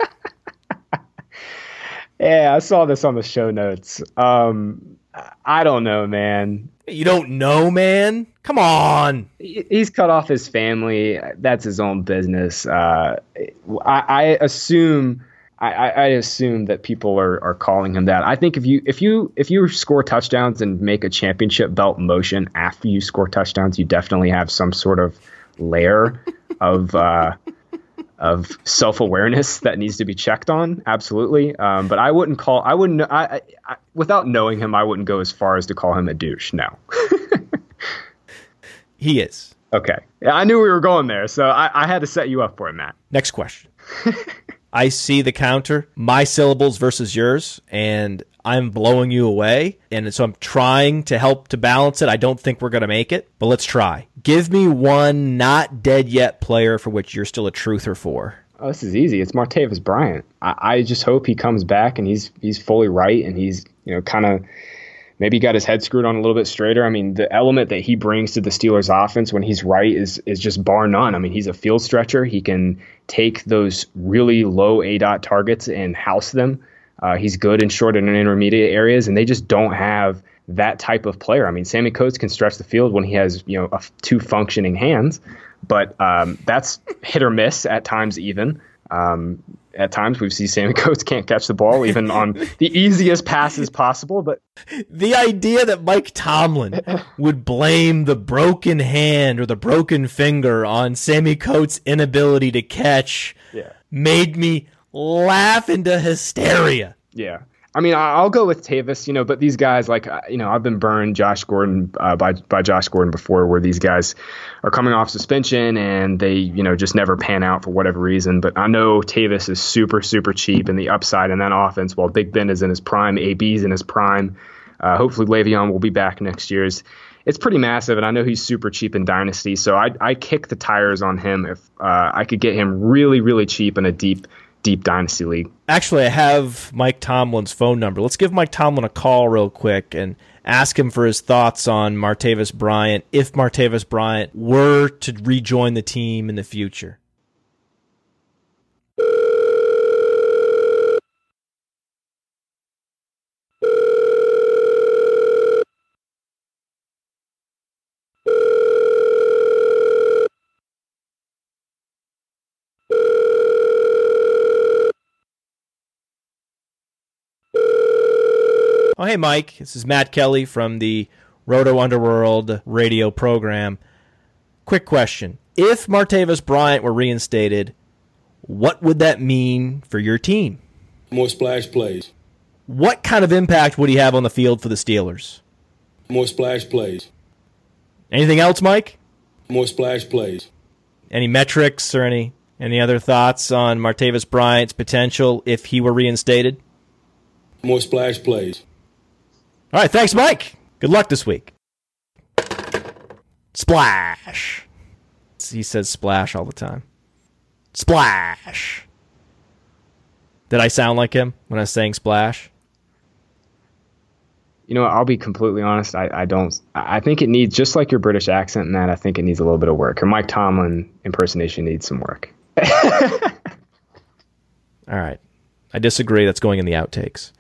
Yeah, I saw this on the show notes. Um, I don't know, man. You don't know, man? Come on. He's cut off his family. That's his own business. Uh, I, I assume. I, I assume that people are, are calling him that. I think if you if you if you score touchdowns and make a championship belt motion after you score touchdowns, you definitely have some sort of layer of uh, of self awareness that needs to be checked on. Absolutely, um, but I wouldn't call. I wouldn't. I, I, without knowing him, I wouldn't go as far as to call him a douche. No. he is. Okay. I knew we were going there, so I, I had to set you up for it, Matt. Next question. I see the counter, my syllables versus yours, and I'm blowing you away. And so I'm trying to help to balance it. I don't think we're going to make it, but let's try. Give me one not dead yet player for which you're still a truther for. Oh, this is easy. It's Martavis Bryant. I, I just hope he comes back and he's he's fully right and he's you know kind of maybe he got his head screwed on a little bit straighter. I mean, the element that he brings to the Steelers offense when he's right is is just bar none. I mean, he's a field stretcher. He can take those really low aDOT targets and house them. Uh, he's good in short and intermediate areas, and they just don't have that type of player. I mean, Sammy Coates can stretch the field when he has you know a, two functioning hands, but um, that's hit or miss at times even. Um, at times we've seen Sammy Coates can't catch the ball even on the easiest passes possible. But the idea that Mike Tomlin would blame the broken hand or the broken finger on Sammy Coates' inability to catch yeah. made me laugh into hysteria. Yeah. I mean, I'll go with Tavis, you know, but these guys, like, uh, you know, I've been burned Josh Gordon uh, by by Josh Gordon before, where these guys are coming off suspension and they, you know, just never pan out for whatever reason. But I know Tavis is super super cheap, and the upside in that offense, while Big Ben is in his prime, AB's in his prime. Uh, hopefully, Le'Veon will be back next year's. It's pretty massive, and I know he's super cheap in Dynasty, so I I kick the tires on him if uh, I could get him really really cheap in a deep deep dynasty league. Actually, I have Mike Tomlin's phone number. Let's give Mike Tomlin a call real quick and ask him for his thoughts on Martavis Bryant if Martavis Bryant were to rejoin the team in the future. Oh, hey, Mike. This is Matt Kelly from the Roto Underworld radio program. Quick question. If Martavis Bryant were reinstated, what would that mean for your team? More splash plays. What kind of impact would he have on the field for the Steelers? More splash plays. Anything else, Mike? More splash plays. Any metrics or any any other thoughts on Martavis Bryant's potential if he were reinstated? More splash plays. All right, thanks, Mike. Good luck this week. Splash. He says splash all the time. Splash. Did I sound like him when I was saying splash? You know, I'll be completely honest. I, I don't. I think it needs just like your British accent and that. I think it needs a little bit of work. Your Mike Tomlin impersonation needs some work. all right, I disagree. That's going in the outtakes.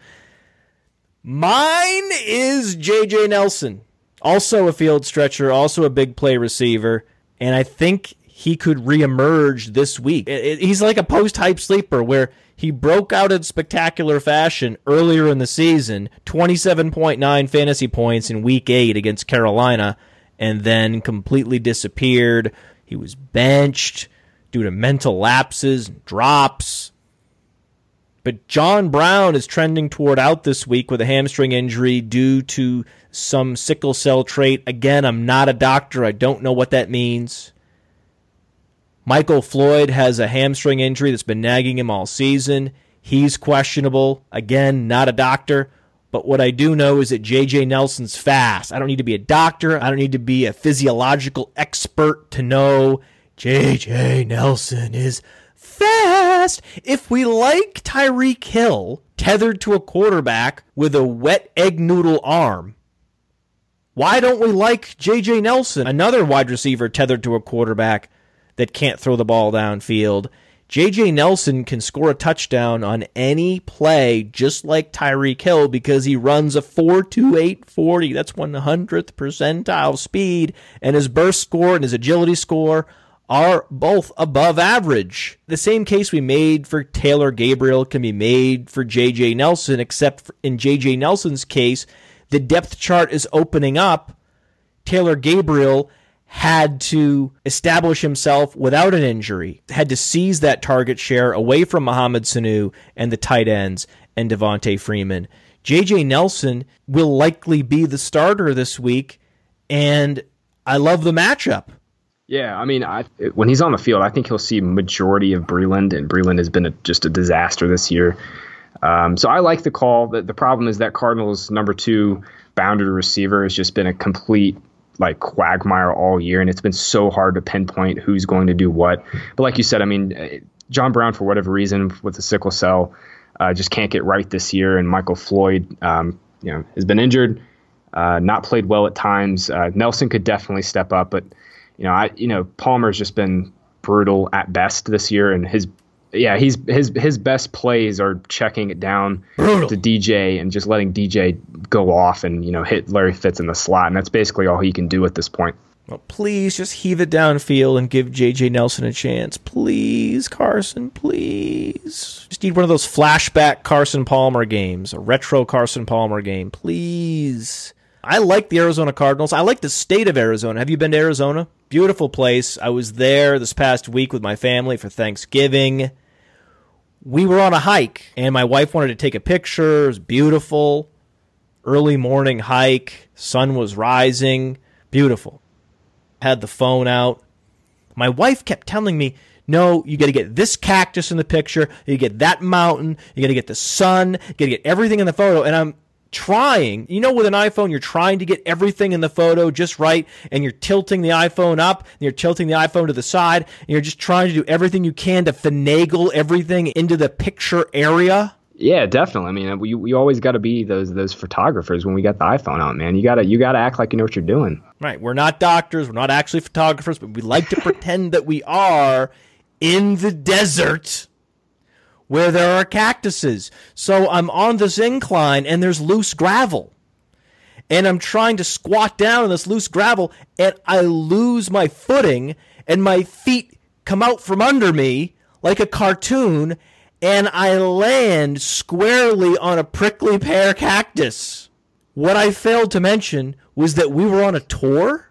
Mine is JJ Nelson, also a field stretcher, also a big play receiver, and I think he could reemerge this week. he's like a post hype sleeper where he broke out in spectacular fashion earlier in the season, 27.9 fantasy points in week 8 against Carolina, and then completely disappeared. He was benched due to mental lapses, and drops, but John Brown is trending toward out this week with a hamstring injury due to some sickle cell trait. Again, I'm not a doctor. I don't know what that means. Michael Floyd has a hamstring injury that's been nagging him all season. He's questionable. Again, not a doctor. But what I do know is that JJ Nelson's fast. I don't need to be a doctor. I don't need to be a physiological expert to know JJ Nelson is fast. If we like Tyreek Hill tethered to a quarterback with a wet egg noodle arm, why don't we like J.J. Nelson, another wide receiver tethered to a quarterback that can't throw the ball downfield? J.J. Nelson can score a touchdown on any play just like Tyreek Hill because he runs a 4.28 40. That's 100th percentile speed, and his burst score and his agility score are both above average. The same case we made for Taylor Gabriel can be made for JJ Nelson, except in JJ Nelson's case, the depth chart is opening up. Taylor Gabriel had to establish himself without an injury, had to seize that target share away from Mohamed Sanu and the tight ends and Devonta Freeman. JJ Nelson will likely be the starter this week, and I love the matchup. Yeah, I mean, I, when he's on the field, I think he'll see majority of Breeland, and Breeland has been a, just a disaster this year. Um, so I like the call. The, the problem is that Cardinals' number two boundary receiver has just been a complete like quagmire all year, and it's been so hard to pinpoint who's going to do what. But like you said, I mean, uh, John Brown, for whatever reason, with the sickle cell, uh, just can't get right this year, and Michael Floyd, um, you know, has been injured, uh, not played well at times. Uh, Nelson could definitely step up, but you know, I you know Palmer's just been brutal at best this year, and his yeah, he's his his best plays are checking it down Brutal. to DJ and just letting DJ go off and you know hit Larry Fitz in the slot, and that's basically all he can do at this point. Well, please just heave it downfield and give JJ Nelson a chance, please, Carson, please. Just need one of those flashback Carson Palmer games, a retro Carson Palmer game, please. I like the Arizona Cardinals. I like the state of Arizona. Have you been to Arizona? Beautiful place. I was there this past week with my family for Thanksgiving we were on a hike and my wife wanted to take a picture. It was beautiful. Early morning hike, sun was rising, beautiful. Had the phone out. My wife kept telling me, no, you got to get this cactus in the picture. You get that mountain. You got to get the sun. You got to get everything in the photo. And I'm trying, you know, with an iPhone, you're trying to get everything in the photo just right, and you're tilting the iPhone up, and you're tilting the iPhone to the side, and you're just trying to do everything you can to finagle everything into the picture area. Yeah, definitely. I mean, uh, we, we always got to be those those photographers when we got the iPhone out, man. You gotta you gotta act like you know what you're doing. Right. We're not doctors. We're not actually photographers, but we like to pretend that we are in the desert where there are cactuses. So I'm on this incline and there's loose gravel. And I'm trying to squat down on this loose gravel and I lose my footing and my feet come out from under me like a cartoon and I land squarely on a prickly pear cactus. What I failed to mention was that we were on a tour.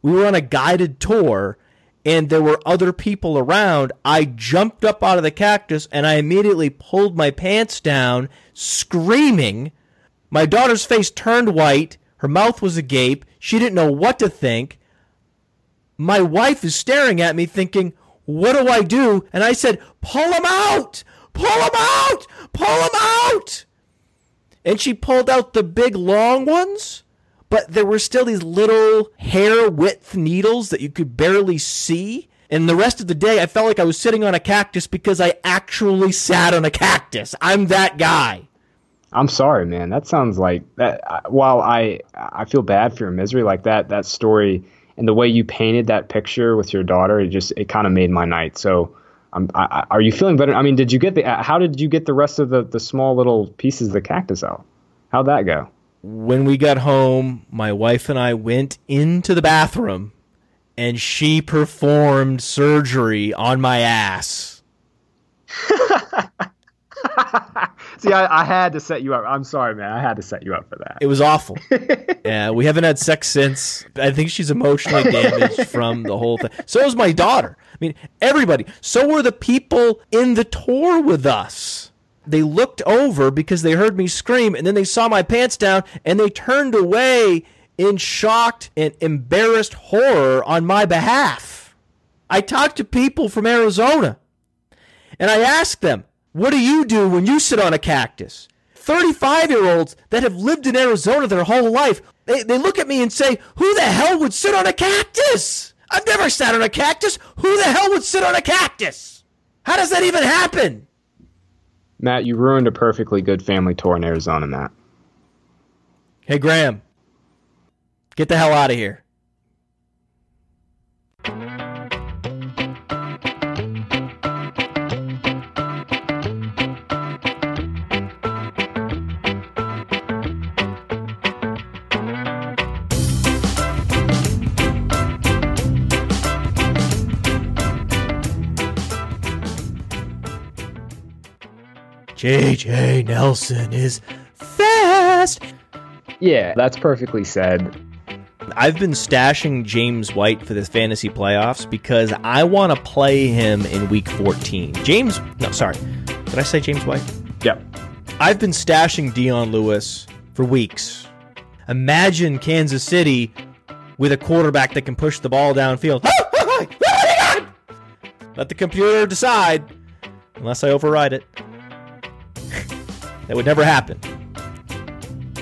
We were on a guided tour and there were other people around, I jumped up out of the cactus and I immediately pulled my pants down, screaming. My daughter's face turned white. Her mouth was agape. She didn't know what to think. My wife is staring at me, thinking, What do I do? And I said, Pull him out! Pull him out! Pull him out! And she pulled out the big long ones but there were still these little hair width needles that you could barely see. And the rest of the day, I felt like I was sitting on a cactus because I actually sat on a cactus. I'm that guy. I'm sorry, man. That sounds like that. While I I feel bad for your misery, like that that story and the way you painted that picture with your daughter, it just it kind of made my night. So, um, I, are you feeling better? I mean, did you get the? How did you get the rest of the the small little pieces of the cactus out? How'd that go? When we got home, my wife and I went into the bathroom and she performed surgery on my ass. See, I, I, had to set you up. I'm sorry, man. I had to set you up for that. It was awful. yeah, we haven't had sex since. I think she's emotionally damaged from the whole thing. So is my daughter. I mean, everybody. So were the people in the tour with us they looked over because they heard me scream and then they saw my pants down and they turned away in shocked and embarrassed horror on my behalf. I talked to people from Arizona and I asked them, What do you do when you sit on a cactus? 35 year olds that have lived in Arizona their whole life, they, they look at me and say, Who the hell would sit on a cactus? I've never sat on a cactus. Who the hell would sit on a cactus? How does that even happen? Matt, you ruined a perfectly good family tour in Arizona, Matt. Hey, Graham, get the hell out of here. JJ Nelson is fast. Yeah, that's perfectly said. I've been stashing James White for the fantasy playoffs because I want to play him in week 14. James, no, sorry. Did I say James White? Yep. I've been stashing Dion Lewis for weeks. Imagine Kansas City with a quarterback that can push the ball downfield. Let the computer decide, unless I override it. That would never happen.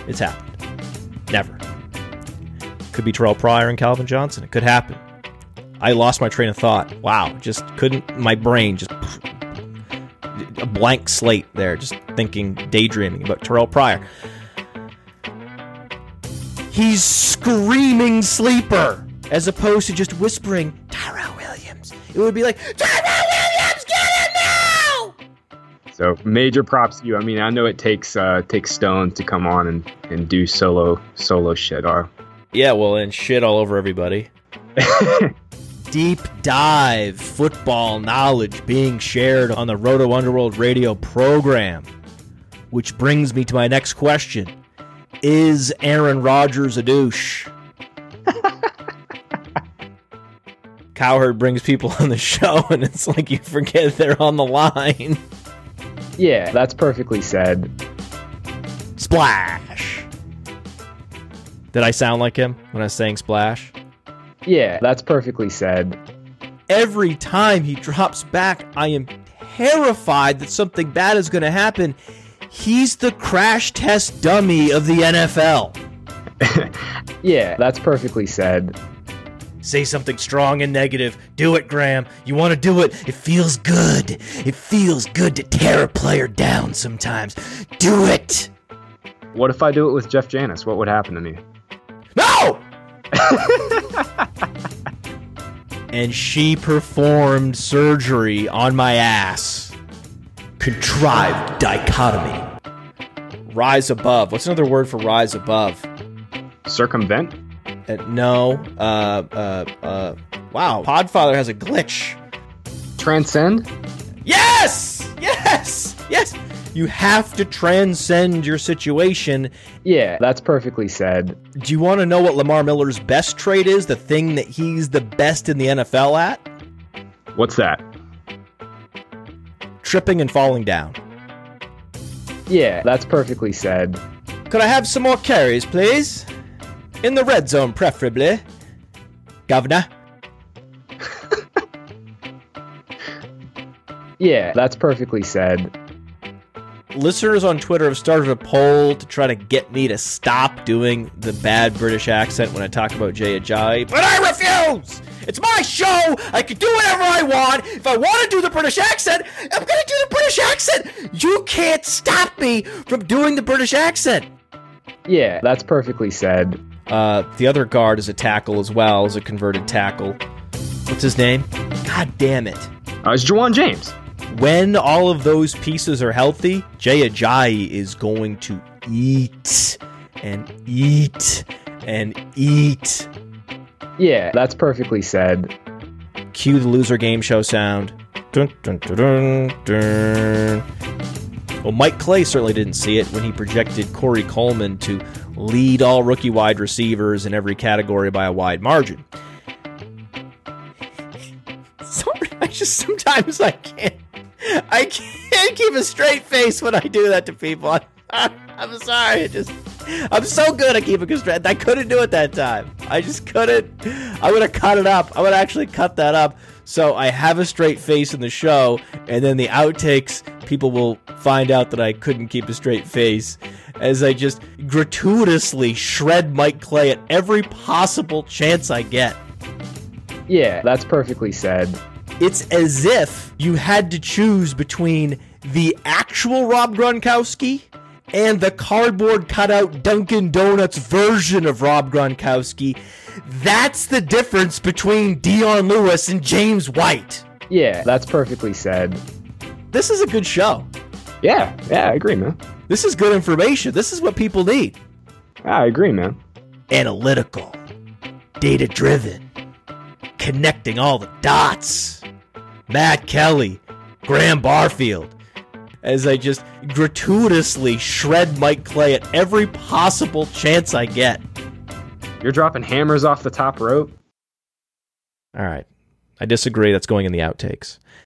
It's happened. Never. Could be Terrelle Pryor and Calvin Johnson. It could happen. I lost my train of thought. Wow, just couldn't. My brain just a blank slate there, just thinking, daydreaming about Terrelle Pryor. He's screaming sleeper as opposed to just whispering Tyrell Williams. It would be like Tyrell So major props to you. I mean, I know it takes uh, takes Stone to come on and, and do solo solo shit. Uh, Yeah, well, and shit all over everybody. Deep dive football knowledge being shared on the Roto Underworld radio program. Which brings me to my next question Is Aaron Rodgers a douche? Cowherd brings people on the show, and it's like you forget they're on the line. Yeah, that's perfectly said. Splash! Did I sound like him when I was saying splash? Yeah, that's perfectly said. every time he drops back, I am terrified that something bad is going to happen. He's the crash test dummy of the NFL. Yeah, that's perfectly said. Say something strong and negative. Do it, Graham. You want to do it. It feels good. It feels good to tear a player down sometimes. Do it. What if I do it with Jeff Janis? What would happen to me? No! and she performed surgery on my ass. Contrived dichotomy. Rise above. What's another word for rise above? Circumvent? Uh, no. Uh, uh, uh. Wow. Podfather has a glitch. Transcend? Yes! Yes! Yes! You have to transcend your situation. Yeah, that's perfectly said. Do you want to know what Lamar Miller's best trait is? The thing that he's the best in the NFL at? What's that? Tripping and falling down. Yeah, that's perfectly said. Could I have some more carries, please? In the red zone, preferably. Governor. Yeah, that's perfectly said. Listeners on Twitter have started a poll to try to get me to stop doing the bad British accent when I talk about Jay Ajayi, but I refuse! It's my show! I can do whatever I want! If I want to do the British accent, I'm gonna do the British accent! You can't stop me from doing the British accent! Yeah, that's perfectly said. Uh, the other guard is a tackle as well, as a converted tackle. What's his name? God damn it. Uh, it's Ja'Wuan James. When all of those pieces are healthy, Jay Ajayi is going to eat and eat and eat. Yeah, that's perfectly said. Cue the loser game show sound. Dun, dun, dun, dun, dun. Well, Mike Clay certainly didn't see it when he projected Corey Coleman to lead all rookie wide receivers in every category by a wide margin. Sorry, I just sometimes I can't. I can't keep a straight face when I do that to people. I'm, sorry. It just I'm so good at keeping a straight. I couldn't do it that time. I just couldn't. I would have cut it up. I would actually cut that up. So I have a straight face in the show, and then the outtakes, people will find out that I couldn't keep a straight face as I just gratuitously shred Mike Clay at every possible chance I get. Yeah, that's perfectly said. It's as if you had to choose between the actual Rob Gronkowski and the cardboard cutout Dunkin' Donuts version of Rob Gronkowski. That's the difference between Dion Lewis and James White. Yeah, that's perfectly said. This is a good show. Yeah, yeah, I agree, man. This is good information. This is what people need. Yeah, I agree, man. Analytical, data driven, connecting all the dots. Matt Kelly, Graham Barfield, as I just gratuitously shred Mike Clay at every possible chance I get. You're dropping hammers off the top rope. All right. I disagree. That's going in the outtakes.